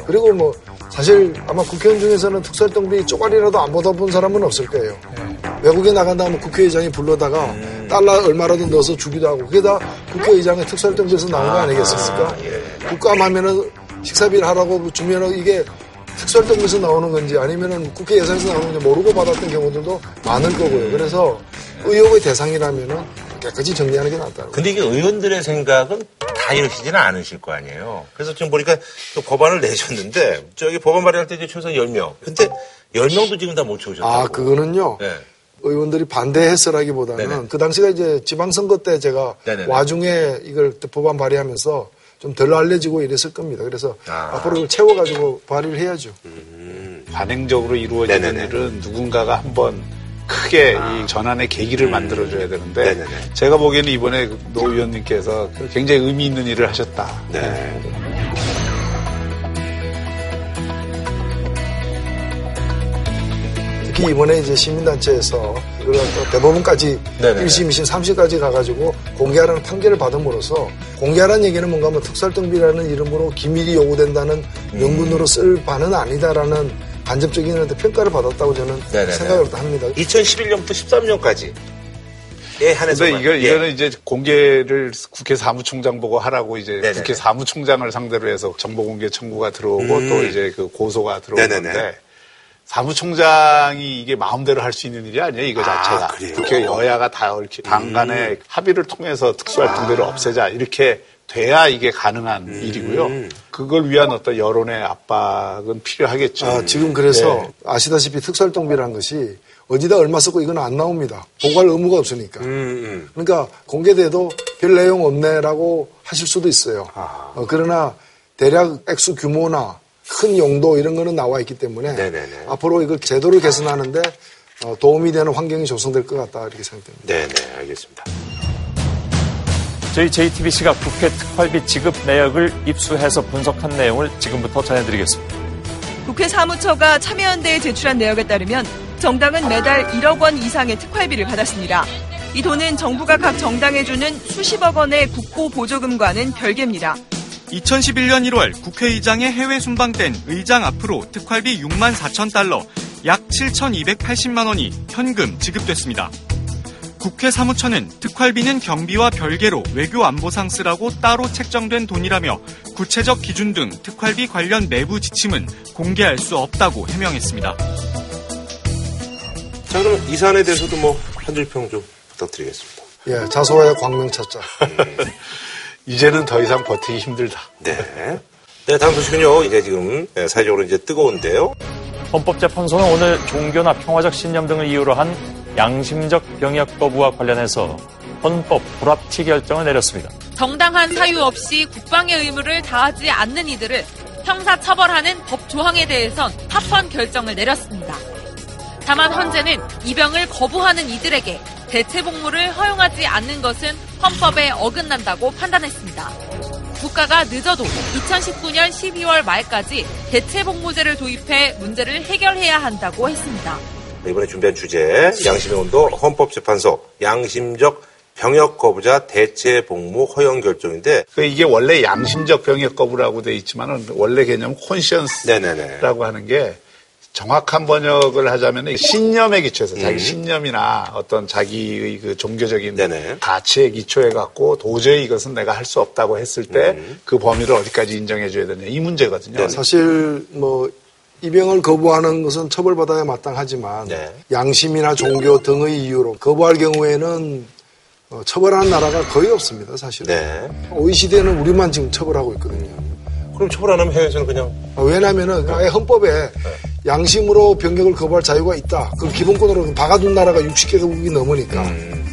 그리고 뭐 사실 아마 국회의원 중에서는 특수활동비 쪼가리라도 안 받아본 사람은 없을 거예요. 외국에 나간다 하면 국회의장이 불러다가 음. 달러 얼마라도 넣어서 주기도 하고 그게 다 국회의장의 특수활동비에서 나온 거 아니겠습니까? 예. 국감 하면은 식사비를 하라고 주면은 이게 특수활동비에서 나오는 건지 아니면은 국회 예산에서 나오는 건지 모르고 받았던 경우들도 많을 거고요. 그래서 의혹의 대상이라면은 깨끗이 정리하는 게 낫다고. 근데 이게 의원들의 생각은 다 이러시지는 않으실 거 아니에요. 그래서 지금 보니까 또 법안을 내셨는데 저기 법안 발의할 때 이제 최소 10명. 근데 10명도 지금 다 못 채우셨다고. 아, 그거는요. 네. 의원들이 반대했으라기보다는 네네. 그 당시가 이제 지방선거 때 제가 네네네. 와중에 이걸 법안 발의하면서 좀 덜 알려지고 이랬을 겁니다. 그래서 아. 앞으로 채워가지고 발의를 해야죠. 관행적으로 이루어지는 네네네. 아. 일은 누군가가 한번 크게 이 전환의 계기를 만들어줘야 되는데 네네네. 제가 보기에는 이번에 그노 의원님께서 굉장히 의미 있는 일을 하셨다. 네. 특히 이번에 이제 시민단체에서 이걸 갖다가 대법원까지 네네네. 1심, 2심, 3심까지 가가지고 공개하라는 판결을 받음으로써 공개하라는 얘기는 뭔가 뭐 특수활동비라는 이름으로 기밀이 요구된다는 음. 명분으로 쓸 바는 아니다라는 간접적인 평가를 받았다고 저는 네네네. 생각을 합니다. 2011년부터 13년까지. 예, 한해서. 근데 이걸, 이거는 이제 공개를 국회 사무총장 보고 하라고 이제 네네네. 국회 사무총장을 상대로 해서 정보 공개 청구가 들어오고 음. 또 이제 그 고소가 들어오는데 네네네. 사무총장이 이게 마음대로 할 수 있는 일이 아니에요, 이거 아, 자체가. 그래요? 국회 여야가 다 이렇게 당 간에 합의를 통해서 특수활동비를 아. 없애자 이렇게 돼야 이게 가능한 음. 일이고요. 그걸 위한 어떤 여론의 압박은 필요하겠죠. 아, 지금 그래서 네. 아시다시피 특수활동비라는 것이 어디다 얼마 쓰고 이건 안 나옵니다. 보고할 의무가 없으니까. 음, 음. 그러니까 공개돼도 별 내용 없네라고 하실 수도 있어요. 아. 어, 그러나 대략 액수 규모나 큰 용도 이런 거는 나와 있기 때문에 네네네. 앞으로 이걸 제도를 개선하는데 어, 도움이 되는 환경이 조성될 것 같다 이렇게 생각됩니다. 네, 네, 알겠습니다. 저희 JTBC가 국회 특활비 지급 내역을 입수해서 분석한 내용을 지금부터 전해드리겠습니다. 국회 사무처가 참여연대에 제출한 내역에 따르면 정당은 매달 1억 원 이상의 특활비를 받았습니다. 이 돈은 정부가 각 정당에 주는 수십억 원의 국고 보조금과는 별개입니다. 2011년 1월 국회의장의 해외 순방된 의장 앞으로 특활비 6만 4천 달러, 약 7,280만 원이 현금 지급됐습니다. 국회 사무처는 특활비는 경비와 별개로 외교 안보상 쓰라고 따로 책정된 돈이라며 구체적 기준 등 특활비 관련 내부 지침은 공개할 수 없다고 해명했습니다. 자, 그럼 이 사안에 대해서도 뭐, 한 줄 평 좀 부탁드리겠습니다. 예, 자소와의 광명 찾자. 이제는 더 이상 버티기 힘들다. 네. 네, 다음 소식은요, 이제 지금 네, 사회적으로 이제 뜨거운데요. 헌법재판소는 오늘 종교나 평화적 신념 등을 이유로 한 양심적 병역 거부와 관련해서 헌법 불합치 결정을 내렸습니다. 정당한 사유 없이 국방의 의무를 다하지 않는 이들을 형사 처벌하는 법 조항에 대해선 합헌 결정을 내렸습니다. 다만 헌재는 입영을 거부하는 이들에게 대체 복무를 허용하지 않는 것은 헌법에 어긋난다고 판단했습니다. 국가가 늦어도 2019년 12월 말까지 대체 복무제를 도입해 문제를 해결해야 한다고 했습니다. 네, 이번에 준비한 주제, 양심의 온도 헌법재판소 양심적 병역 거부자 대체 복무 허용 결정인데 그 이게 원래 양심적 병역 거부라고 돼 있지만은 원래 개념 콘시언스라고 네네네. 하는 게 정확한 번역을 하자면 신념에 기초해서 음. 자기 신념이나 어떤 자기의 그 종교적인 네네. 가치에 기초해 갖고 도저히 이것은 내가 할 수 없다고 했을 때 음. 그 범위를 어디까지 인정해 줘야 되냐 이 문제거든요. 네. 사실 뭐 입영을 거부하는 것은 처벌받아야 마땅하지만 네. 양심이나 종교 등의 이유로 거부할 경우에는 어, 처벌하는 나라가 거의 없습니다. 사실은. 네. OECD는 우리만 지금 처벌하고 있거든요. 그럼 처벌 안 하면 해외에서는 그냥 어, 왜냐하면은 아예 헌법에 양심으로 병역을 거부할 자유가 있다. 그 기본권으로 박아둔 나라가 60개국이 넘으니까. 음.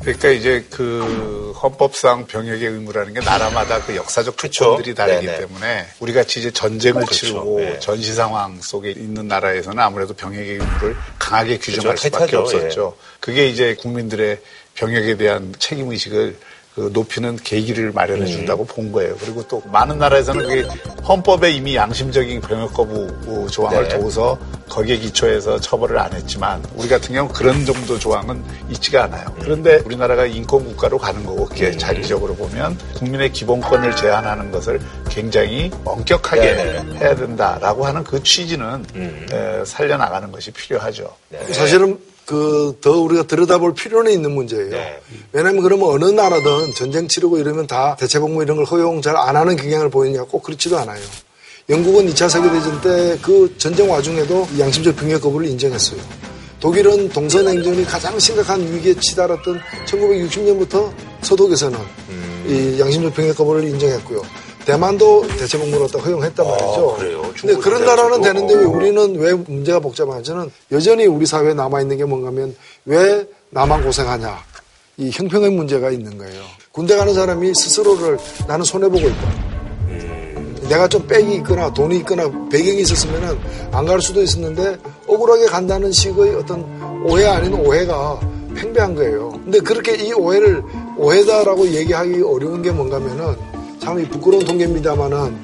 그러니까 이제 그 헌법상 병역의 의무라는 게 나라마다 그 역사적. 조건들이 다르기 네네. 때문에 우리 같이 이제 전쟁을 그렇죠. 치르고 네. 전시 상황 속에 있는 나라에서는 아무래도 병역의 의무를 강하게 규정할 그렇죠. 수밖에 타이트하죠. 없었죠. 그게 이제 국민들의 병역에 대한 책임 의식을 그 높이는 계기를 마련해 준다고 본 거예요. 그리고 또 많은 나라에서는 그게 헌법에 이미 양심적인 병역 거부 조항을 네. 두고서 거기에 기초해서 처벌을 안 했지만 우리 같은 경우 는 그런 정도 조항은 있지가 않아요. 그런데 우리나라가 인권 국가로 가는 거고 그게 장기적으로 보면 국민의 기본권을 제한하는 것을 굉장히 엄격하게 네네. 해야 된다라고 하는 그 취지는 에, 살려 나가는 것이 필요하죠. 사실은 그 더 우리가 들여다볼 필요는 있는 문제예요. 네. 왜냐하면 그러면 어느 나라든 전쟁 치르고 이러면 다 대체복무 이런 걸 허용 잘 안 하는 경향을 보이냐 꼭 그렇지도 않아요. 영국은 2차 세계대전 때 그 전쟁 와중에도 이 양심적 병역 거부를 인정했어요. 독일은 동서냉전이 가장 심각한 위기에 치달았던 1960년부터 서독에서는 이 양심적 병역 거부를 인정했고요. 대만도 대체복무를 갖다 허용했단 말이죠. 아, 그래요? 근데 그런 나라는. 되는데 왜 우리는 왜 문제가 복잡한지는 여전히 우리 사회에 남아 있는 게 뭔가 하면 왜 나만 고생하냐. 이 형평의 문제가 있는 거예요. 군대 가는 사람이 스스로를 나는 손해 보고 있다. 내가 좀 빽이 있거나 돈이 있거나 배경이 있었으면은 안 갈 수도 있었는데 억울하게 간다는 식의 어떤 오해 아닌 오해가 팽배한 거예요. 근데 그렇게 이 오해를 오해다라고 얘기하기 어려운 게 뭔가면은 참이 부끄러운 통계입니다만은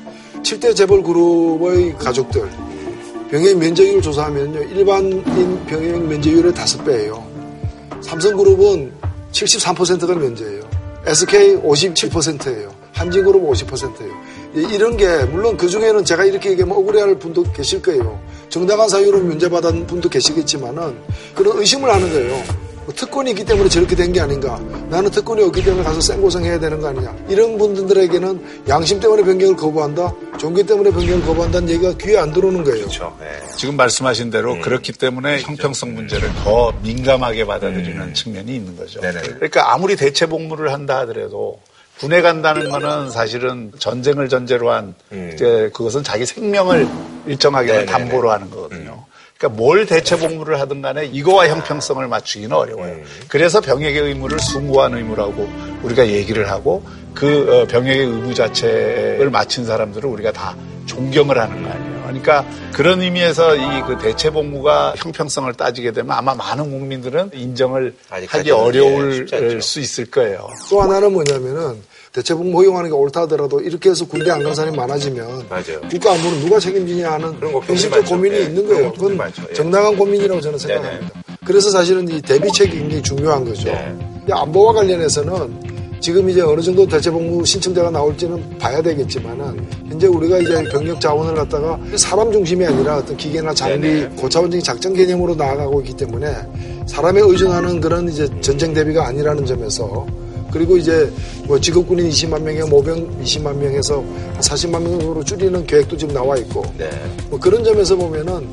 7대 재벌 그룹의 가족들 병역 면제율 조사하면요 일반인 병역 면제율의 5배예요. 삼성그룹은 73%가 면제예요. SK 57%예요. 한진그룹 50%예요. 이런 게 물론 그 중에는 제가 이렇게 얘기하면 억울해할 분도 계실 거예요. 정당한 사유로 면제받은 분도 계시겠지만은 그런 의심을 하는 거예요. 뭐 특권이 있기 때문에 저렇게 된 게 아닌가. 나는 특권이 없기 때문에 가서 생고생해야 되는 거 아니냐. 이런 분들에게는 양심 때문에 변경을 거부한다. 종교 때문에 변경을 거부한다는 얘기가 귀에 안 들어오는 거예요. 그렇죠. 네. 지금 말씀하신 대로 그렇기 때문에 형평성 문제를 더 민감하게 받아들이는 측면이 있는 거죠. 네네. 그러니까 아무리 대체 복무를 한다 하더라도 군에 간다는 거는 사실은 전쟁을 전제로 한 이제 그것은 자기 생명을 일정하게 네네네. 담보로 하는 거거든요. 그러니까 뭘 대체 복무를 하든 간에 이거와 형평성을 맞추기는 어려워요. 그래서 병역의 의무를 숭고한 의무라고 우리가 얘기를 하고 그 어, 병역의 의무 자체를 마친 사람들을 우리가 다 존경을 하는 거 아니에요. 그러니까 그런 의미에서 이 그 대체 복무가 형평성을 따지게 되면 아마 많은 국민들은 인정을 하기 어려울 예. 수 있을 거예요. 또 하나는 뭐냐면은 대체복무 허용하는 게 옳다 하더라도 이렇게 해서 군대 안 간 사람이 많아지면 맞아요. 국가 안보는 누가 책임지냐 하는 현실적. 고민이 예, 있는 거예요. 그건. 예. 정당한 고민이라고 저는 생각합니다. 그래서 사실은 이 대비책이 굉장히 중요한 거죠. 네. 근데 안보와 관련해서는 지금 이제 어느 정도 대체복무 신청자가 나올지는 봐야 되겠지만은 현재 우리가 이제 병력 자원을 갖다가 사람 중심이 아니라 어떤 기계나 장비 네네. 고차원적인 작전 개념으로 나아가고 있기 때문에 사람에 의존하는 그런 이제 전쟁 대비가 아니라는 점에서 그리고 이제 뭐 직업군인 20만 명에 모병 20만 명에서 한 40만 명으로 줄이는 계획도 지금 나와 있고 네. 뭐 그런 점에서 보면은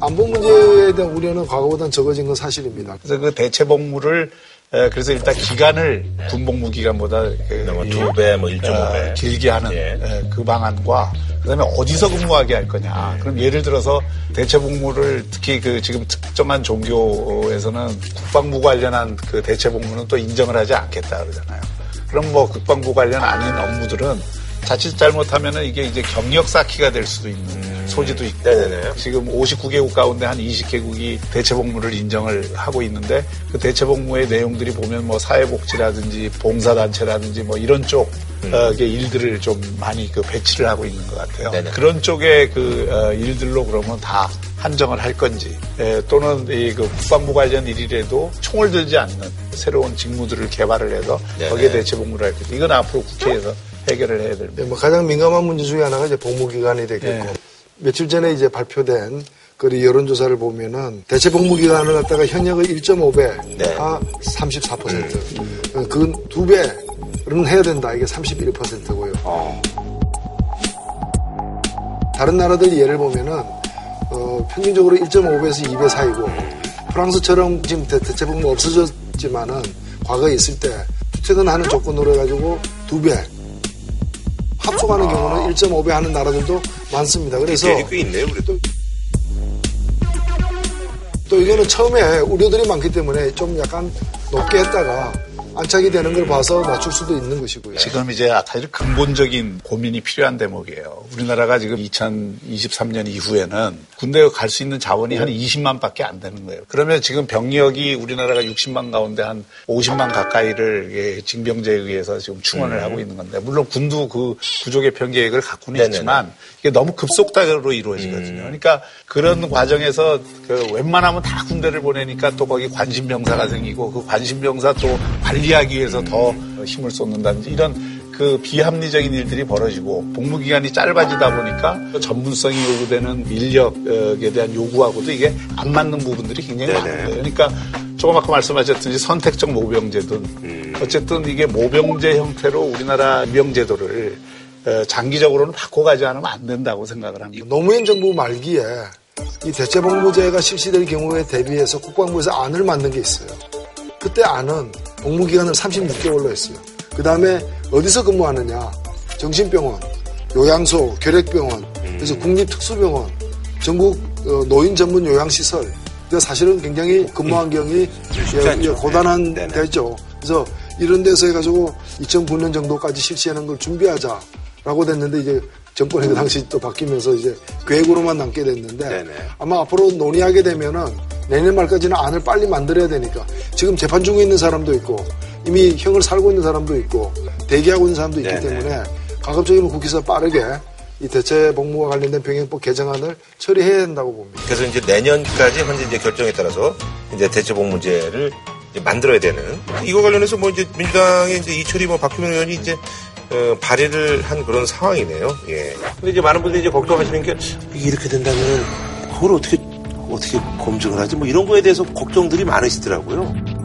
안보 문제에 대한 우려는 과거보다는 적어진 건 사실입니다. 그래서 그 대체 복무를 에, 그래서 일단 기간을 군복무 기간보다 이, 두 배, 뭐 1.5배. 어, 길게 하는 예. 에, 그 방안과 그다음에 어디서 근무하게 할 거냐. 그럼 예를 들어서 대체 복무를 특히 그 지금 특정한 종교에서는 국방부 관련한 그 대체 복무는 또 인정을 하지 않겠다 그러잖아요. 그럼 뭐 국방부 관련 아닌 업무들은 자칫 잘못하면은 이게 이제 경력 쌓기가 될 수도 있는 소지도 있고 네네네. 지금 59개국 가운데 한 20개국이 대체복무를 인정을 하고 있는데 그 대체복무의 내용들이 보면 뭐 사회복지라든지 봉사단체라든지 뭐 이런 쪽 어, 게 일들을 좀 많이 그 배치를 하고 있는 것 같아요. 네네. 그런 쪽의 그 어, 일들로 그러면 다 한정을 할 건지 에, 또는 이 그 국방부 관련 일이라도 총을 들지 않는 새로운 직무들을 개발을 해서 네네. 거기에 대체복무를 할 건지 이건 앞으로 국회에서 해결을 해야 됩니다. 네, 뭐 가장 민감한 문제 중에 하나가 이제 복무 기간이 되겠고 네. 며칠 전에 이제 발표된 그 여론조사를 보면은 대체 복무기간을 갖다가 현역의 1.5배, 네. 아 34%. 그건 두 배는 해야 된다. 이게 31%고요. 다른 나라들 예를 보면은 어, 평균적으로 1.5배에서 2배 사이고 프랑스처럼 지금 대, 대체 복무 없어졌지만은 과거에 있을 때 퇴근하는 조건으로 해가지고 두 배. 합숙하는 경우는 1.5배 하는 나라들도 많습니다. 그래서 꽤 있네요, 그래도. 또 이거는 처음에 우려들이 많기 때문에 좀 약간 높게 했다가 안착이 되는 걸 봐서 낮출 수도 있는 것이고요. 지금 이제 아주 근본적인 고민이 필요한 대목이에요. 우리나라가 지금 2023년 이후에는 군대에 갈 수 있는 자원이 한 20만 밖에 안 되는 거예요. 그러면 지금 병력이 우리나라가 60만 가운데 한 50만 가까이를 예, 징병제에 의해서 지금 충원을 음. 하고 있는 건데 물론 군도 그 구조 개 편 계획을 갖고는 네네네. 있지만 이게 너무 급속도로 이루어지거든요. 그러니까 그런 과정에서 그 웬만하면 다 군대를 보내니까 또 거기 관심병사가 생기고 그 관심병사 또 관리 하기 위해서 더 힘을 쏟는다든지 이런 그 비합리적인 일들이 벌어지고 복무 기간이 짧아지다 보니까 또 전문성이 요구되는 인력에 대한 요구하고도 이게 안 맞는 부분들이 굉장히 거예요. 그러니까 조금 아까 말씀하셨듯이 선택적 모병제든 어쨌든 이게 모병제 형태로 우리나라 모병제도를 어, 장기적으로는 바꿔가지 않으면 안 된다고 생각을 합니다. 노무현 정부 말기에 이 대체복무제가 실시될 경우에 대비해서 국방부에서 안을 만든 게 있어요. 그때 안은 복무기간을 36개월로 했어요. 그 다음에 어디서 근무하느냐. 정신병원, 요양소, 결핵병원, 그래서 국립특수병원, 전국 어, 노인 전문 요양시설. 그러니까 사실은 굉장히 근무 환경이 쉽지 예. 예, 고단한 네네. 데죠. 그래서 이런 데서 해가지고 2009년 정도까지 실시하는 걸 준비하자라고 됐는데 이제 정권이 그 당시 또 바뀌면서 이제 계획으로만 남게 됐는데 네네. 아마 앞으로 논의하게 되면은 내년 말까지는 안을 빨리 만들어야 되니까 지금 재판 중에 있는 사람도 있고 이미 형을 살고 있는 사람도 있고 대기하고 있는 사람도 있기 네네. 때문에 가급적이면 국회에서 빠르게 이 대체 복무와 관련된 병행법 개정안을 처리해야 된다고 봅니다. 그래서 이제 내년까지 현재 이제 결정에 따라서 이제 대체 복무제를 이제 만들어야 되는 이거 관련해서 뭐 이제 민주당의 이제 이철이 뭐 박주민 의원이 이제 어, 발의를 한 그런 상황이네요. 예. 근데 이제 많은 분들이 이제 걱정하시는 게 이렇게 된다면 그걸 어떻게 어떻게 검증을 하지? 뭐 이런 거에 대해서 걱정들이 많으시더라고요.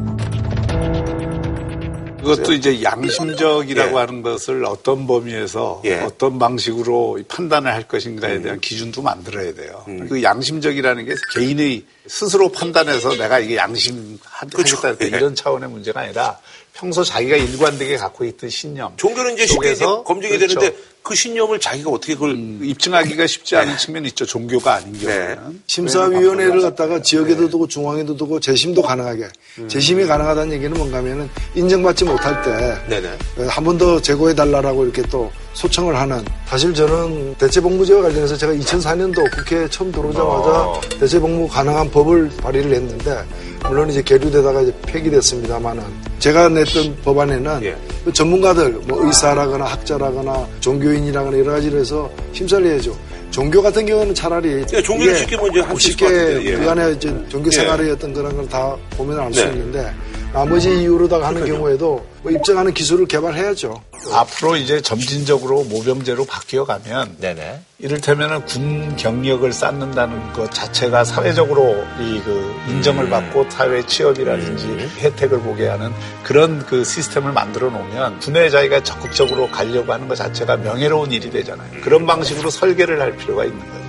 그것도 이제 양심적이라고 예. 하는 것을 어떤 범위에서 예. 어떤 방식으로 판단을 할 것인가에 대한 기준도 만들어야 돼요. 그 양심적이라는 게 개인의 스스로 판단해서 내가 이게 양심하겠다 예. 이런 차원의 문제가 아니라 평소 자기가 일관되게 갖고 있던 신념. 종교는 이제 쉽게 이제 검증이 그렇죠. 되는데 그 신념을 자기가 어떻게 그걸 입증하기가 쉽지 않은 측면이 있죠. 종교가 아닌 경우는. 심사위원회를 갖다가 지역에도 두고 중앙에도 두고 재심도 가능하게 재심이 가능하다는 얘기는 뭔가 하면은 인정받지 못할 때 네네. 한번 더 제고해 달라라고 이렇게 또 소청을 하는 사실 저는 대체복무제와 관련해서 제가 2004년도 국회에 처음 들어오자마자 어. 대체복무 가능한 법을 발의를 했는데 물론 이제 계류되다가 이제 폐기됐습니다만은 제가 냈던 법안에는 예. 그 전문가들 뭐 의사라거나 학자라거나 종교인이라거나 여러 가지로 해서 심사를 해야죠. 종교 같은 경우는 차라리 예, 이게 쉽게 할수 있을 것 쉽게 예. 그간의 이제 종교 예. 생활의 어떤 그런 걸 다 보면 알수 네. 있는데 나머지 이유로다가 하는 경우에도 뭐 입증하는 기술을 개발해야죠. 앞으로 이제 점진적으로 모병제로 바뀌어 가면 네네. 이를테면은 군 경력을 쌓는다는 것 자체가 사회적으로 이 그 인정을 받고 사회 취업이라든지 혜택을 보게 하는 그런 그 시스템을 만들어 놓으면 군에 자기가 적극적으로 가려고 하는 것 자체가 명예로운 일이 되잖아요. 그런 방식으로 설계를 할 필요가 있는 거예요.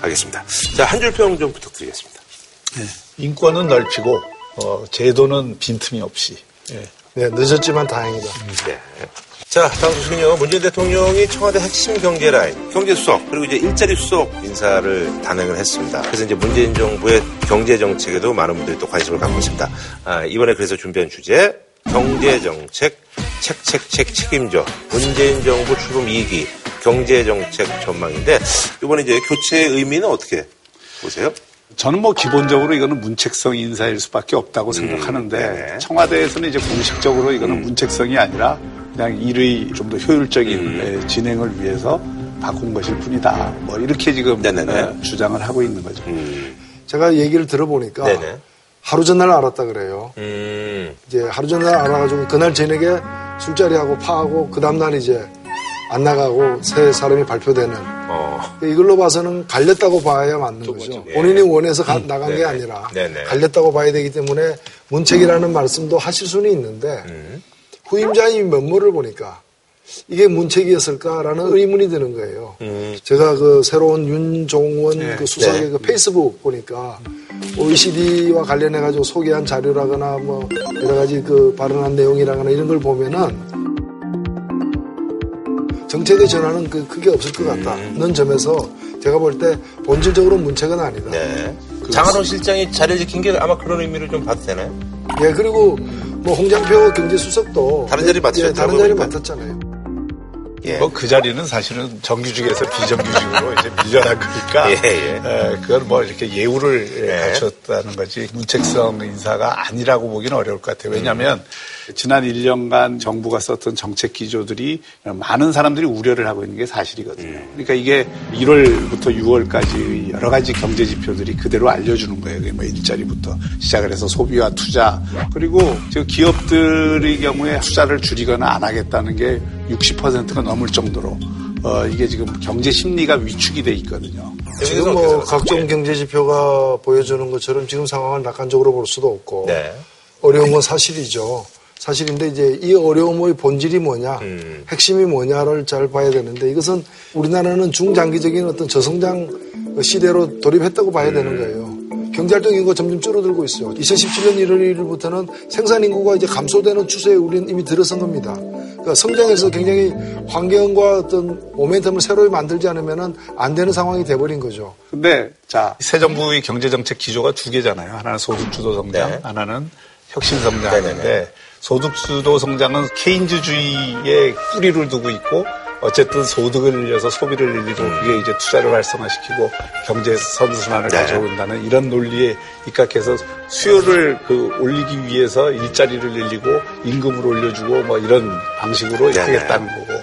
알겠습니다. 자, 한 줄 평 좀 부탁드리겠습니다. 인권은 넓히고 어, 제도는 빈틈이 없이 예. 네, 늦었지만 다행이다. 네. 자, 다음 소식은요. 문재인 대통령이 청와대 핵심 경제 라인, 경제 수석, 그리고 이제 일자리 수석 인사를 단행을 했습니다. 그래서 이제 문재인 정부의 경제 정책에도 많은 분들이 또 관심을 갖고 있습니다. 아, 이번에 그래서 준비한 주제, 경제 정책, 책, 책, 책, 책임져. 문재인 정부 출범 2기, 경제 정책 전망인데, 이번에 이제 교체의 의미는 어떻게 보세요? 저는 뭐 기본적으로 이거는 문책성 인사일 수밖에 없다고 생각하는데 네. 청와대에서는 이제 공식적으로 이거는 문책성이 아니라 그냥 일의 좀 더 효율적인 예, 진행을 위해서 바꾼 것일 뿐이다. 뭐 이렇게 지금 네네네. 예, 주장을 하고 있는 거죠. 제가 얘기를 들어보니까 네네. 하루 전날 알았다 그래요. 음, 이제 하루 전날 알아가지고 그날 저녁에 술자리하고 파하고 그 다음날 이제 안 나가고 새 사람이 발표되는 어, 이걸로 봐서는 갈렸다고 봐야 맞는 거죠. 예. 본인이 원해서 가- 나간 게 네네. 아니라 네네. 갈렸다고 봐야 되기 때문에 문책이라는 말씀도 하실 수는 있는데 음. 후임자의 면모를 보니까 이게 문책이었을까라는 의문이 드는 거예요. 음. 제가 그 새로운 윤종원 네. 그 수석의 네. 그 페이스북 보니까 OECD와 관련해 가지고 소개한 자료라거나 뭐 여러 가지 그 발언한 내용이라거나 이런 걸 보면은 정책의 전환은 그 크게 없을 것 같다는 점에서 제가 볼 때 본질적으로 문책은 아니다. 네. 장하동 실장이 자리를 지킨 게 아마 그런 의미를 좀 봐도 되나요? 예, 그리고 뭐 홍장표 경제수석도 다른 자리 맡으셨죠, 예, 다른 자리. 맡았잖아요. 예. 뭐 그 자리는 사실은 정규직에서 비정규직으로 이제 밀려난 거니까 예, 예. 에, 그건 뭐 이렇게 예우를 예, 예. 갖췄다는 거지 문책성 인사가 아니라고 보기는 어려울 것 같아요. 왜냐하면 지난 1년간 정부가 썼던 정책 기조들이 많은 사람들이 우려를 하고 있는 게 사실이거든요. 그러니까 이게 1월부터 6월까지 여러 가지 경제 지표들이 그대로 알려주는 거예요. 뭐 일자리부터 시작을 해서 소비와 투자 그리고 저 기업들의 경우에 투자를 줄이거나 안 하겠다는 게 60%가 넘을 정도로 어, 이게 지금 경제 심리가 위축이 돼 있거든요. 지금 뭐 각종 경제 지표가 보여주는 것처럼 지금 상황을 낙관적으로 볼 수도 없고 네. 어려운 건 사실이죠. 사실인데 이제 이 어려움의 본질이 뭐냐, 음. 핵심이 뭐냐를 잘 봐야 되는데 이것은 우리나라는 중장기적인 어떤 저성장 시대로 돌입했다고 봐야 되는 음. 거예요. 경제활동 인구가 점점 줄어들고 있어요. 2017년 1월 1일부터는 생산 인구가 이제 감소되는 추세에 우리는 이미 들어선 겁니다. 그러니까 성장에서 굉장히 환경과 어떤 모멘텀을 새로 만들지 않으면 안 되는 상황이 돼버린 거죠. 근데 자, 새 정부의 경제 정책 기조가 두 개잖아요. 하나는 소득 주도 성장, 네. 하나는 혁신 성장인데 네네네. 소득 주도 성장은 케인즈주의의 뿌리를 두고 있고 어쨌든 소득을 늘려서 소비를 늘리고 그게 이제 투자를 활성화시키고 경제 선순환을 네. 가져온다는 이런 논리에 입각해서 수요를 그 올리기 위해서 일자리를 늘리고 임금을 올려주고 뭐 이런 방식으로 네네. 하겠다는 거고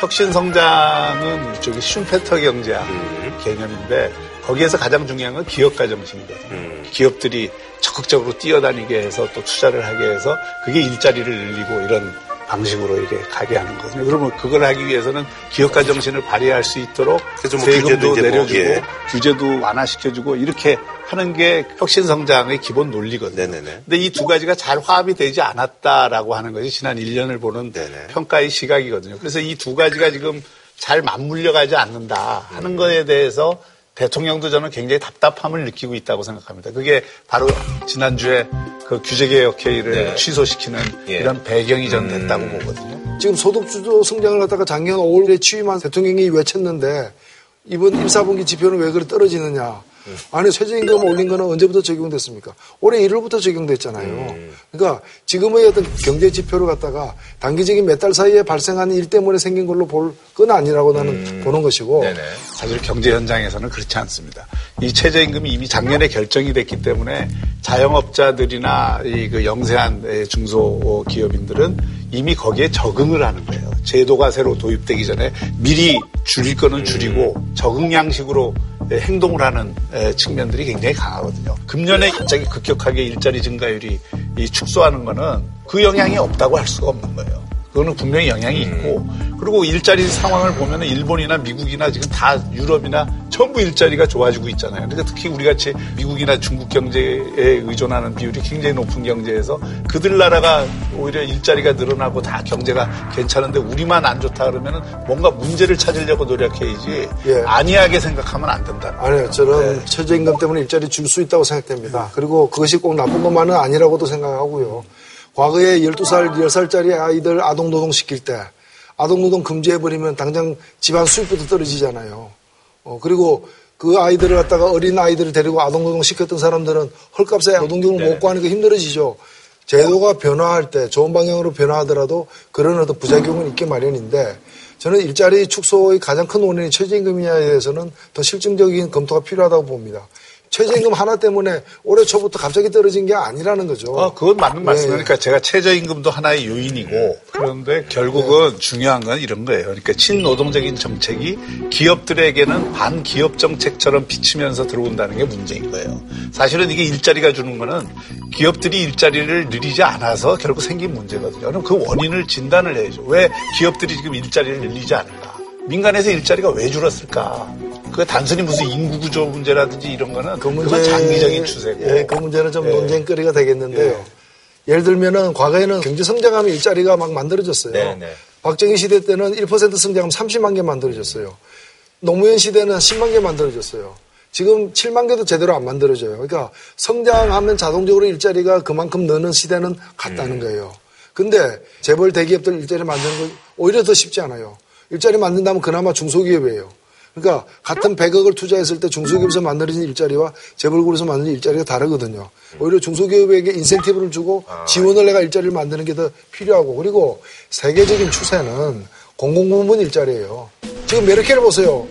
혁신 성장은 이쪽이 슈페터 경제학 음. 개념인데 거기에서 가장 중요한 건 기업가 정신이거든요. 음. 기업들이 적극적으로 뛰어다니게 해서 또 투자를 하게 해서 그게 일자리를 늘리고 이런 방식으로 이렇게 가게 하는 거거든요. 그러면 그걸 하기 위해서는 기업가 정신을 발휘할 수 있도록 뭐 세금도 뭐, 내려주고 예. 규제도 완화시켜주고 이렇게 하는 게 혁신 성장의 기본 논리거든요. 네네네. 근데 이 두 가지가 잘 화합이 되지 않았다라고 하는 것이 지난 1년을 보는 네네. 평가의 시각이거든요. 그래서 이 두 가지가 지금 잘 맞물려 가지 않는다 음. 하는 거에 대해서 대통령도 저는 굉장히 답답함을 느끼고 있다고 생각합니다. 그게 바로 지난주에 그 규제개혁회의를 네. 취소시키는 예. 이런 배경이 전 음. 됐다고 보거든요. 지금 소득주도 성장을 갖다가 작년 5월에 취임한 대통령이 외쳤는데 이번 1, 4분기 지표는 왜 그래 떨어지느냐. 아니 최저임금 올린 거는 언제부터 적용됐습니까? 올해 1월부터 적용됐잖아요. 그러니까 지금의 어떤 경제 지표를 갖다가 단기적인 몇 달 사이에 발생한 일 때문에 생긴 걸로 볼 건 아니라고 나는 보는 것이고 네네. 사실 경제 현장에서는 그렇지 않습니다. 이 최저임금이 이미 작년에 결정이 됐기 때문에 자영업자들이나 이 그 영세한 중소 기업인들은 이미 거기에 적응을 하는 거예요. 제도가 새로 도입되기 전에 미리 줄일 거는 줄이고 적응 양식으로 행동을 하는 에, 측면들이 굉장히 강하거든요. 금년에 갑자기 급격하게 일자리 증가율이 이 축소하는 거는 그 영향이 없다고 할 수가 없는 거예요. 그거는 분명히 영향이 있고 그리고 일자리 상황을 보면 일본이나 미국이나 지금 다 유럽이나 전부 일자리가 좋아지고 있잖아요. 그러니까 특히 우리 같이 미국이나 중국 경제에 의존하는 비율이 굉장히 높은 경제에서 그들 나라가 오히려 일자리가 늘어나고 다 경제가 괜찮은데 우리만 안 좋다 그러면 뭔가 문제를 찾으려고 노력해야지 예. 안이하게 생각하면 안 된다. 아니요, 저는 최저임금 때문에 일자리 줄 수 있다고 생각됩니다. 그리고 그것이 꼭 나쁜 것만은 아니라고도 생각하고요. 과거에 12살, 10살짜리 아이들 아동노동 시킬 때 아동노동 금지해버리면 당장 집안 수입부터 떨어지잖아요. 어, 그리고 그 아이들을 갖다가 어린 아이들을 데리고 아동노동 시켰던 사람들은 헐값에 노동경을 못 구하니까 힘들어지죠. 제도가 변화할 때 좋은 방향으로 변화하더라도 그런 어떤 부작용은 있기 마련인데 저는 일자리 축소의 가장 큰 원인이 최저임금이냐에 대해서는 더 실증적인 검토가 필요하다고 봅니다. 최저임금 하나 때문에 올해 초부터 갑자기 떨어진 게 아니라는 거죠. 어, 그건 맞는 네. 말씀이니까 제가 최저임금도 하나의 요인이고 그런데 결국은 중요한 건 이런 거예요. 그러니까 친노동적인 정책이 기업들에게는 반기업 정책처럼 비치면서 들어온다는 게 문제인 거예요. 사실은 이게 일자리가 주는 거는 기업들이 일자리를 늘리지 않아서 결국 생긴 문제거든요. 그럼 그 원인을 진단을 해야죠. 왜 기업들이 지금 일자리를 늘리지 않을까? 민간에서 일자리가 왜 줄었을까? 그 단순히 무슨 인구 구조 문제라든지 이런 거는 그 문제, 장기적인 추세고. 예, 그 문제는 좀 예. 논쟁거리가 되겠는데요. 예 를 들면은 과거에는 경제 성장하면 일자리가 막 만들어졌어요. 네, 네. 박정희 시대 때는 1% 성장하면 30만 개 만들어졌어요. 노무현 시대는 10만 개 만들어졌어요. 지금 7만 개도 제대로 안 만들어져요. 그러니까 성장하면 자동적으로 일자리가 그만큼 느는 시대는 갔다는 거예요. 근데 재벌 대기업들 일자리 만드는 건 오히려 더 쉽지 않아요. 일자리 만든다면 그나마 중소기업이에요. 그러니까 같은 100억을 투자했을 때 중소기업에서 만들어진 일자리와 재벌그룹에서 만든 일자리가 다르거든요. 오히려 중소기업에게 인센티브를 주고 지원을 내가 일자리를 만드는 게 더 필요하고 그리고 세계적인 추세는 공공부문 일자리예요. 지금 메르켈 보세요.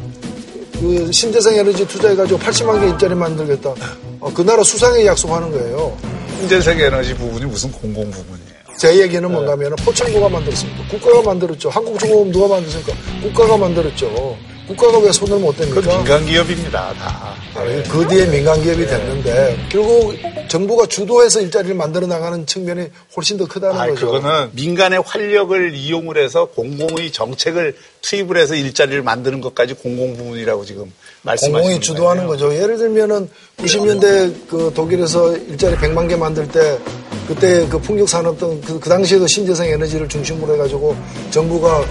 그 신재생 에너지 투자해가지고 80만 개 일자리 만들겠다. 어, 그 나라 수상에 약속하는 거예요. 신재생 에너지 부분이 무슨 공공 부분이에요? 제 얘기는 뭔가 하면 포천구가 만들었습니다. 국가가 만들었죠. 한국중공업 누가 만들었습니까? 국가가 만들었죠. 국가가 왜 손을 못그 댑니까? 민간 기업입니다, 다. 아니, 그 뒤에 민간 기업이 됐는데 결국 정부가 주도해서 일자리를 만들어 나가는 측면이 훨씬 더 크다는 아니, 거죠. 그거는 민간의 활력을 이용을 해서 공공의 정책을 투입을 해서 일자리를 만드는 것까지 공공부문이라고 지금 말씀하시는 공공이 주도하는 거예요. 거죠. 예를 들면은 90년대 그 독일에서 일자리 100만 개 만들 때 그때 그 풍력 산업 등 그, 그 당시에도 신재생 에너지를 중심으로 해가지고 정부가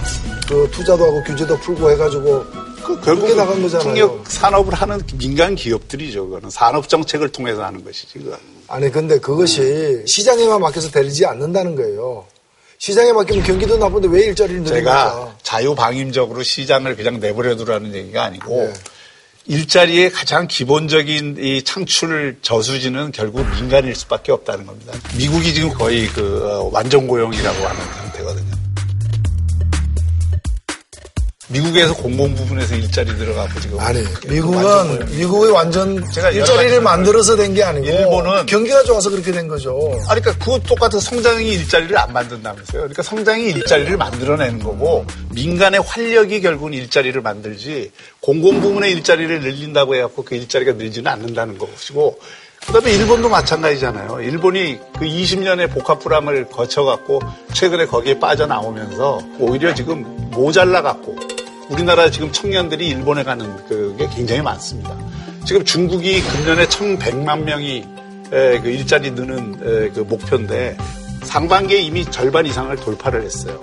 그 투자도 하고 규제도 풀고 해가지고 그 결국 나간 거잖아요. 풍력 산업을 하는 민간 기업들이죠. 그거는 산업 정책을 통해서 하는 것이지. 그건. 아니 근데 그것이 시장에만 맡겨서 되지 않는다는 거예요. 시장에 맡기면 경기도 나쁜데 왜 일자리를 늘립니까? 제가 자유방임적으로 시장을 그냥 내버려두라는 얘기가 아니고 네. 일자리의 가장 기본적인 이 창출 저수지는 결국 민간일 수밖에 없다는 겁니다. 미국이 지금 거의 그 어, 완전 고용이라고 하는 상태거든요. 미국에서 공공 부분에서 일자리 들어가고 지금 아니 미국은 고용. 미국의 완전 제가 일자리를 만들어서 된 게 아니고 일본은 경기가 좋아서 그렇게 된 거죠. 아니, 그러니까 그 똑같은 성장이 일자리를 안 만든다면서요. 그러니까 성장이 일자리를 만들어내는 거고 민간의 활력이 결국은 일자리를 만들지 공공 부문의 일자리를 늘린다고 해갖고 그 일자리가 늘지는 않는다는 것이고 그다음에 일본도 마찬가지잖아요. 일본이 그 20년의 복합 불황을 거쳐갖고 최근에 거기에 빠져나오면서 오히려 지금 모자라 갖고 우리나라 지금 청년들이 일본에 가는 그게 굉장히 많습니다. 지금 중국이 금년에 1,100만 명이 에, 그 일자리 느는 에, 그 목표인데 상반기에 이미 절반 이상을 돌파를 했어요.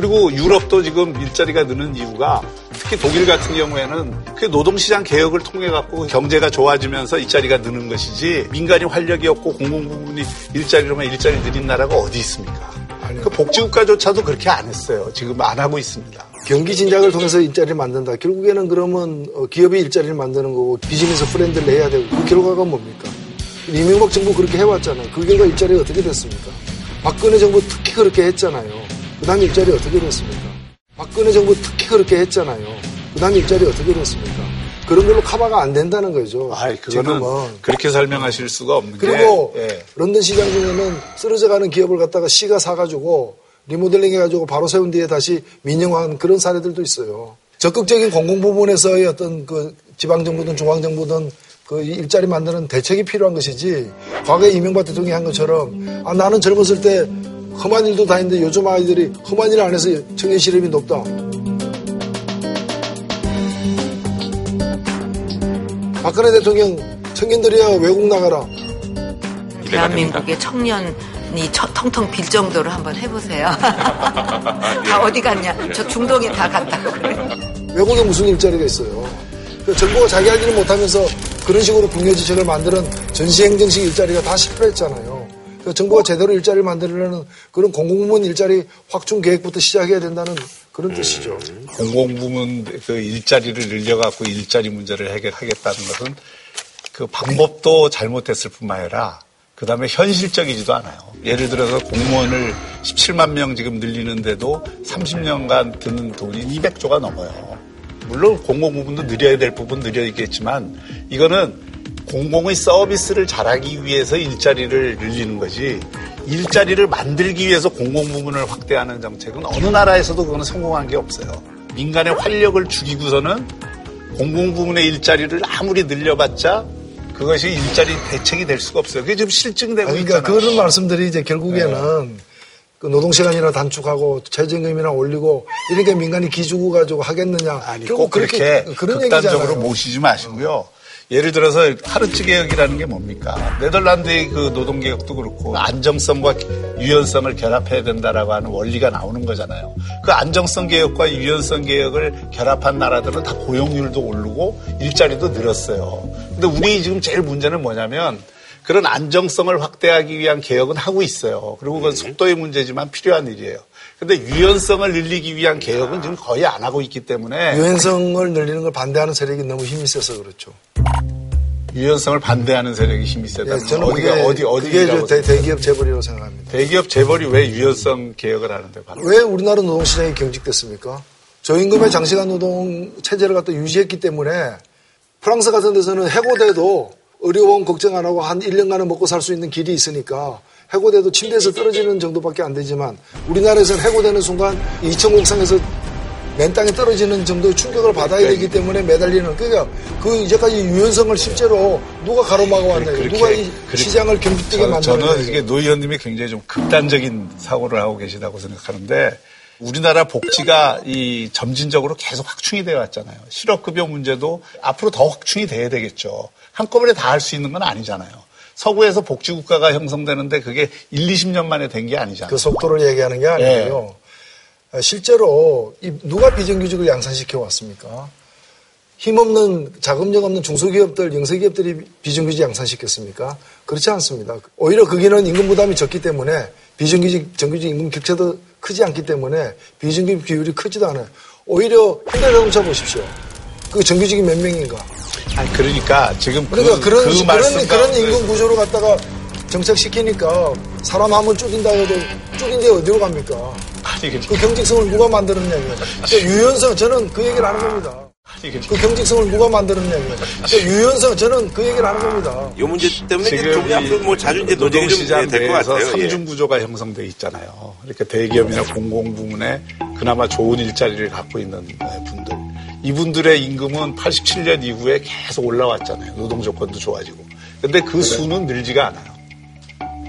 그리고 유럽도 지금 일자리가 느는 이유가 특히 독일 같은 경우에는 그 노동시장 개혁을 통해 갖고 경제가 좋아지면서 일자리가 느는 것이지 민간이 활력이 없고 공공부문이 일자리로만 일자리 늘린 나라가 어디 있습니까? 그 복지국가조차도 그렇게 안 했어요. 지금 안 하고 있습니다. 경기 진작을 통해서 일자리를 만든다. 결국에는 그러면 어, 기업이 일자리를 만드는 거고 business friendly를 내야 되고 그 결과가 뭡니까? 이명박 정부 그렇게 해왔잖아요. 그 결과 일자리가 어떻게 됐습니까? 박근혜 정부 특히 그렇게 했잖아요. 그 다음에 일자리 어떻게 됐습니까? 박근혜 정부 특히 그렇게 했잖아요. 그 다음에 일자리 어떻게 됐습니까? 그런 걸로 커버가 안 된다는 거죠. 아, 그거는 지금은. 그렇게 설명하실 수가 없는 그리고 게 예. 런던 시장 중에는 쓰러져 가는 기업을 갖다가 시가 사가지고 리모델링 해가지고 바로 세운 뒤에 다시 민영화한 그런 사례들도 있어요. 적극적인 공공 부분에서의 어떤 그 지방정부든 중앙정부든 그 일자리 만드는 대책이 필요한 것이지 과거에 이명박 대통령이 한 것처럼 아 나는 젊었을 때 험한 일도 다 했는데 요즘 아이들이 험한 일 안 해서 청년 실업이 높다. 박근혜 대통령 청년들이야 외국 나가라. 대한민국의 청년이 처- 텅텅 빌 정도로 한번 해보세요. 다 어디 갔냐? 저 중동에 다 갔다고 그래요. 외국에 무슨 일자리가 있어요. 그 정부가 자기 할 일을 못하면서 그런 식으로 국내 지책을 만드는 전시행정식 일자리가 다 실패했잖아요. 그 정부가 제대로 일자리를 만들려는 그런 공공부문 일자리 확충 계획부터 시작해야 된다는 그런 뜻이죠. 공공부문 그 일자리를 늘려갖고 일자리 문제를 해결하겠다는 것은 그 방법도 잘못됐을 뿐만 아니라 그 다음에 현실적이지도 않아요. 예를 들어서 공무원을 17만 명 지금 늘리는데도 30년간 드는 돈이 200조가 넘어요. 물론 공공부문도 늘려야 될 부분 늘려야겠지만 이거는 공공의 서비스를 잘하기 위해서 일자리를 늘리는 거지 일자리를 만들기 위해서 공공 부문을 확대하는 정책은 어느 나라에서도 그거는 성공한 게 없어요. 민간의 활력을 죽이고서는 공공 부문의 일자리를 아무리 늘려봤자 그것이 일자리 대책이 될 수가 없어요. 그게 지금 실증되고 아, 그러니까 있잖아요. 그런 말씀들이 이제 결국에는 그 노동시간이나 단축하고 최저임금이나 올리고 이렇게 민간이 기주고 가지고 하겠느냐. 아니, 꼭 그렇게 그런 극단적으로 얘기잖아요. 모시지 마시고요. 예를 들어서 하르츠 개혁이라는 게 뭡니까? 네덜란드의 그 노동 개혁도 그렇고 안정성과 유연성을 결합해야 된다라고 하는 원리가 나오는 거잖아요. 그 안정성 개혁과 유연성 개혁을 결합한 나라들은 다 고용률도 오르고 일자리도 늘었어요. 근데 우리 지금 제일 문제는 뭐냐면 그런 안정성을 확대하기 위한 개혁은 하고 있어요. 그리고 그건 속도의 문제지만 필요한 일이에요. 근데 유연성을 늘리기 위한 개혁은 지금 거의 안 하고 있기 때문에 유연성을 늘리는 걸 반대하는 세력이 너무 힘이 세서 그렇죠. 유연성을 반대하는 세력이 힘이 세다. 예, 저는 어디가 그게, 어디 어디 그게 저 대, 대기업 재벌이라고 생각합니다. 대기업 재벌이 왜 유연성 개혁을 하는데 바로 왜 우리나라 노동 시장이 경직됐습니까? 저임금의 장시간 노동 체제를 갖다 유지했기 때문에 프랑스 같은 데서는 해고돼도 의료보험 걱정 안 하고 한 1년간은 먹고 살 수 있는 길이 있으니까 해고돼도 침대에서 떨어지는 정도밖에 안 되지만 우리나라에서는 해고되는 순간 2천 곡상에서 맨 땅에 떨어지는 정도의 충격을 받아야 되기 때문에 매달리는 그러니까 그 이제까지 유연성을 실제로 누가 가로막아 왔나요? 그렇게- 누가 이 시장을 경직되게 저- 저는? 이게 노 의원님이 굉장히 좀 극단적인 사고를 하고 계시다고 생각하는데 우리나라 복지가 이 점진적으로 계속 확충이 되어 왔잖아요. 실업급여 문제도 앞으로 더 확충이 돼야 되겠죠. 한꺼번에 다 할 수 있는 건 아니잖아요. 서구에서 복지국가가 형성되는데 그게 1, 20년 만에 된 게 아니잖아요. 그 속도를 얘기하는 게 아니고요. 아, 실제로 이 누가 비정규직을 양산시켜 왔습니까? 힘없는 자금력 없는 중소기업들, 영세기업들이 비정규직 양산시켰습니까? 그렇지 않습니다. 오히려 거기는 임금 부담이 적기 때문에 비정규직, 정규직 임금 격차도 크지 않기 때문에 비정규직 비율이 크지도 않아요. 오히려 현대자동차 보십시오. 그 정규직이 몇 명인가? 아니, 그러니까 지금 그, 그러니까 그런 그 그런 말씀 그런 가운데 임금 구조로 갖다가 정책시키니까 사람 한번 줄인다 해도 줄인데 어디로 갑니까? 아니, 그 경직성을 누가 만들었냐고요. 그러니까 유연성 저는 그 얘기를 하는 겁니다. 그 경직성을 누가 만들었냐고요. 그러니까 유연성 저는 그 얘기를 하는 겁니다. 이 문제 때문에 이제 지금 좀 앞으로 뭐 자주 이제 논쟁이 노동시장 좀될것 내에서 같아요. 예. 삼중 구조가 형성돼 있잖아요. 이렇게 대기업이나 공공 부문에 그나마 좋은 일자리를 갖고 있는 분들. 이분들의 임금은 87년 이후에 계속 올라왔잖아요. 노동 조건도 좋아지고. 근데 그 수는 늘지가 않아요.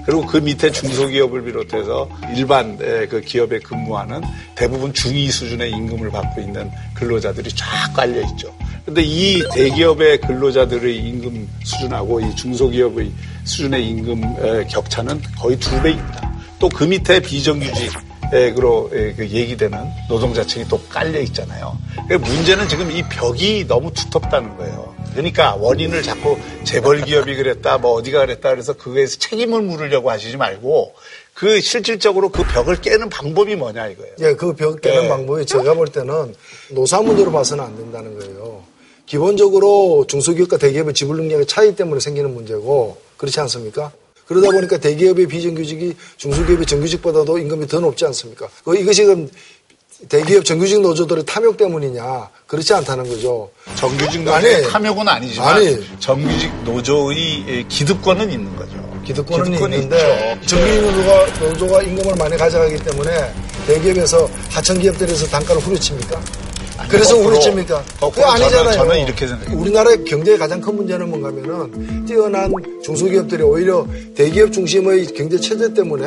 그리고 그 밑에 중소기업을 비롯해서 일반 에, 그 기업에 근무하는 대부분 중위 수준의 임금을 받고 있는 근로자들이 쫙 깔려 있죠. 근데 이 대기업의 근로자들의 임금 수준하고 이 중소기업의 수준의 임금 에, 격차는 거의 두 배입니다. 또 그 밑에 비정규직으 로 에, 그 얘기되는 노동자층이 또 깔려 있잖아요. 그러니까 문제는 지금 이 벽이 너무 두텁다는 거예요. 그러니까 원인을 자꾸 재벌 기업이 그랬다, 뭐 어디가 그랬다 그래서 그거에서 책임을 물으려고 하시지 말고 그 실질적으로 그 벽을 깨는 방법이 뭐냐 이거예요. 예, 그 벽 깨는 예. 방법이 제가 볼 때는 노사 문제로 봐서는 안 된다는 거예요. 기본적으로 중소기업과 대기업의 지불 능력의 차이 때문에 생기는 문제고 그렇지 않습니까? 그러다 보니까 대기업의 비정규직이 중소기업의 정규직보다도 임금이 더 높지 않습니까? 그 이것이 그럼 대기업 정규직 노조들의 탐욕 때문이냐? 그렇지 않다는 거죠. 정규직 노조의 탐욕은 아니지만 아니. 정규직 노조의 기득권은 있는 거죠. 기득권은 기득권이 있는데 있죠. 정규직 노조가, 노조가 임금을 많이 가져가기 때문에 대기업에서 하청 기업들에서 단가를 후려칩니까? 그래서 후려칩니까? 그거 아니잖아요. 저는- 저는 이렇게 생각해요. 우리나라의 경제의 가장 큰 문제는 뭔가 하면은 뛰어난 중소기업들이 오히려 대기업 중심의 경제 체제 때문에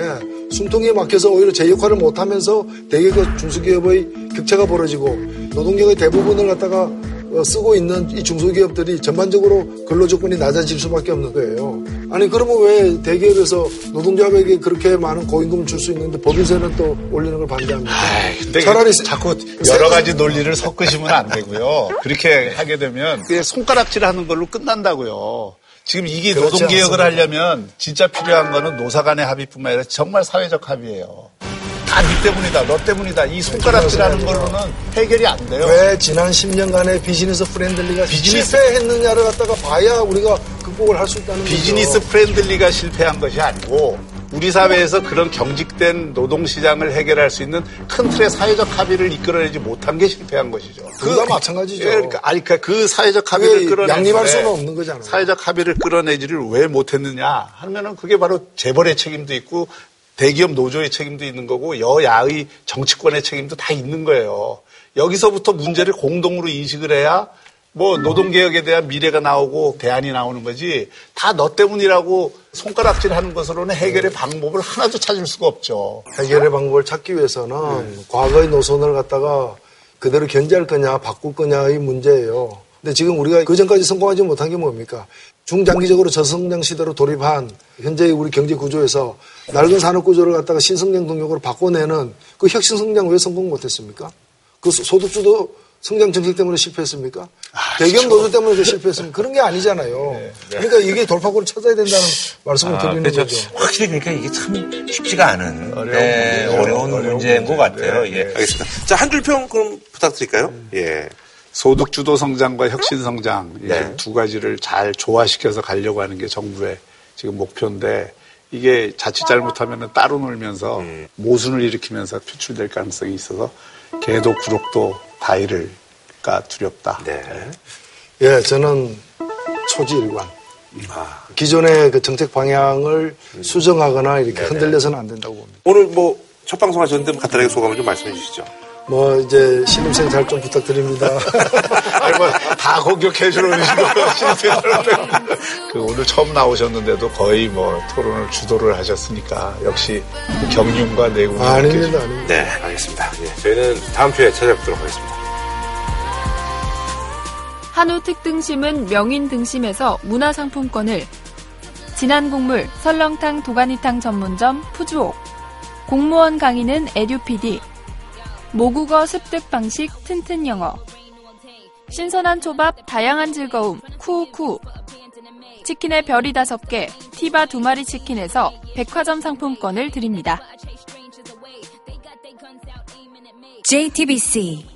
숨통이 막혀서 오히려 제 역할을 못하면서 대기업과 중소기업의 격차가 벌어지고 노동력의 대부분을 갖다가 어, 쓰고 있는 이 중소기업들이 전반적으로 근로 조건이 낮아질 수밖에 없는 거예요. 아니 그러면 왜 대기업에서 노동자에게 그렇게 많은 고임금을 줄 수 있는데 법인세는 또 올리는 걸 반대합니까? 근데 차라리 자꾸 여러 가지 논리를 섞으시면 안 되고요. 그렇게 하게 되면 그냥 손가락질 하는 걸로 끝난다고요. 지금 이게 노동개혁을. 하려면 진짜 필요한 거는 노사 간의 합의뿐만 아니라 정말 사회적 합의예요. 다 네 때문이다, 너 때문이다. 이 손가락질 하는 걸로는 해결이 안 돼요. 왜 지난 10년간의 business friendly가 business- 실패했느냐를 갖다가 봐야 우리가 극복을 할 수 있다는 비즈니스 거죠. friendly가 실패한 것이 아니고 우리 사회에서 그런 경직된 노동시장을 해결할 수 있는 큰 틀의 사회적 합의를 이끌어내지 못한 게 실패한 것이죠. 둘다 마찬가지죠. 예, 그러니까, 아니, 그러니까 그 사회적 합의를 그게 끌어내 양립할 수는 없는 거잖아요. 사회적 합의를 끌어내지를 왜 못했느냐 하면은 그게 바로 재벌의 책임도 있고 대기업 노조의 책임도 있는 거고 여야의 정치권의 책임도 다 있는 거예요. 여기서부터 문제를 공동으로 인식을 해야 뭐 노동개혁에 대한 미래가 나오고 대안이 나오는 거지 다 너 때문이라고 손가락질 하는 것으로는 해결의 방법을 하나도 찾을 수가 없죠. 해결의 방법을 찾기 위해서는 과거의 노선을 갖다가 그대로 견제할 거냐 바꿀 거냐의 문제예요. 근데 지금 우리가 그 전까지 성공하지 못한 게 뭡니까? 중장기적으로 저성장 시대로 돌입한 현재의 우리 경제 구조에서 낡은 산업 구조를 갖다가 신성장 동력으로 바꿔내는 그 혁신 성장 왜 성공 못했습니까? 그 소- 소득주도 성장 정책 때문에 실패했습니까? 배경 노조 때문에 실패했습니까? 그런 게 아니잖아요. 그러니까 이게 돌파구를 찾아야 된다는 말씀을 드리는 그렇죠. 거죠. 확실히 그러니까 이게 참 쉽지가 않은 네, 어려운, 문제인 것 같아요. 예, 알겠습니다. 자, 한 줄 평 그럼 부탁드릴까요? 예. 소득주도 성장과 혁신 성장 이 네. 두 가지를 잘 조화시켜서 가려고 하는 게 정부의 지금 목표인데 이게 자칫 잘못하면 따로 놀면서 음. 모순을 일으키면서 표출될 가능성이 있어서 개도 구록도 다 잃을까 두렵다. 네. 예, 저는 초지일관. 기존의 그 정책 방향을 수정하거나 이렇게 흔들려서는 안 된다고 봅니다. 오늘 뭐 첫 방송 하셨는데 뭐 간단하게 소감을 좀 말씀해 주시죠. 뭐 이제 신입생 잘 좀 부탁드립니다. 뭐다 공격해 주는 그 오늘 처음 나오셨는데도 거의 뭐 토론을 주도를 하셨으니까 역시 그 경륜과 내공이 아, 아닙니다, 아닙니다. 네, 알겠습니다. 예, 저희는 다음 주에 찾아뵙도록 하겠습니다. 한우 특등심은 명인 등심에서 문화상품권을 진한 국물 설렁탕 도가니탕 전문점 푸주옥 공무원 강의는 에듀피디 모국어 습득 방식 튼튼 영어. 신선한 초밥 다양한 즐거움 쿠쿠. 치킨의 별이 다섯 개 티바 두 마리 치킨에서 백화점 상품권을 드립니다. JTBC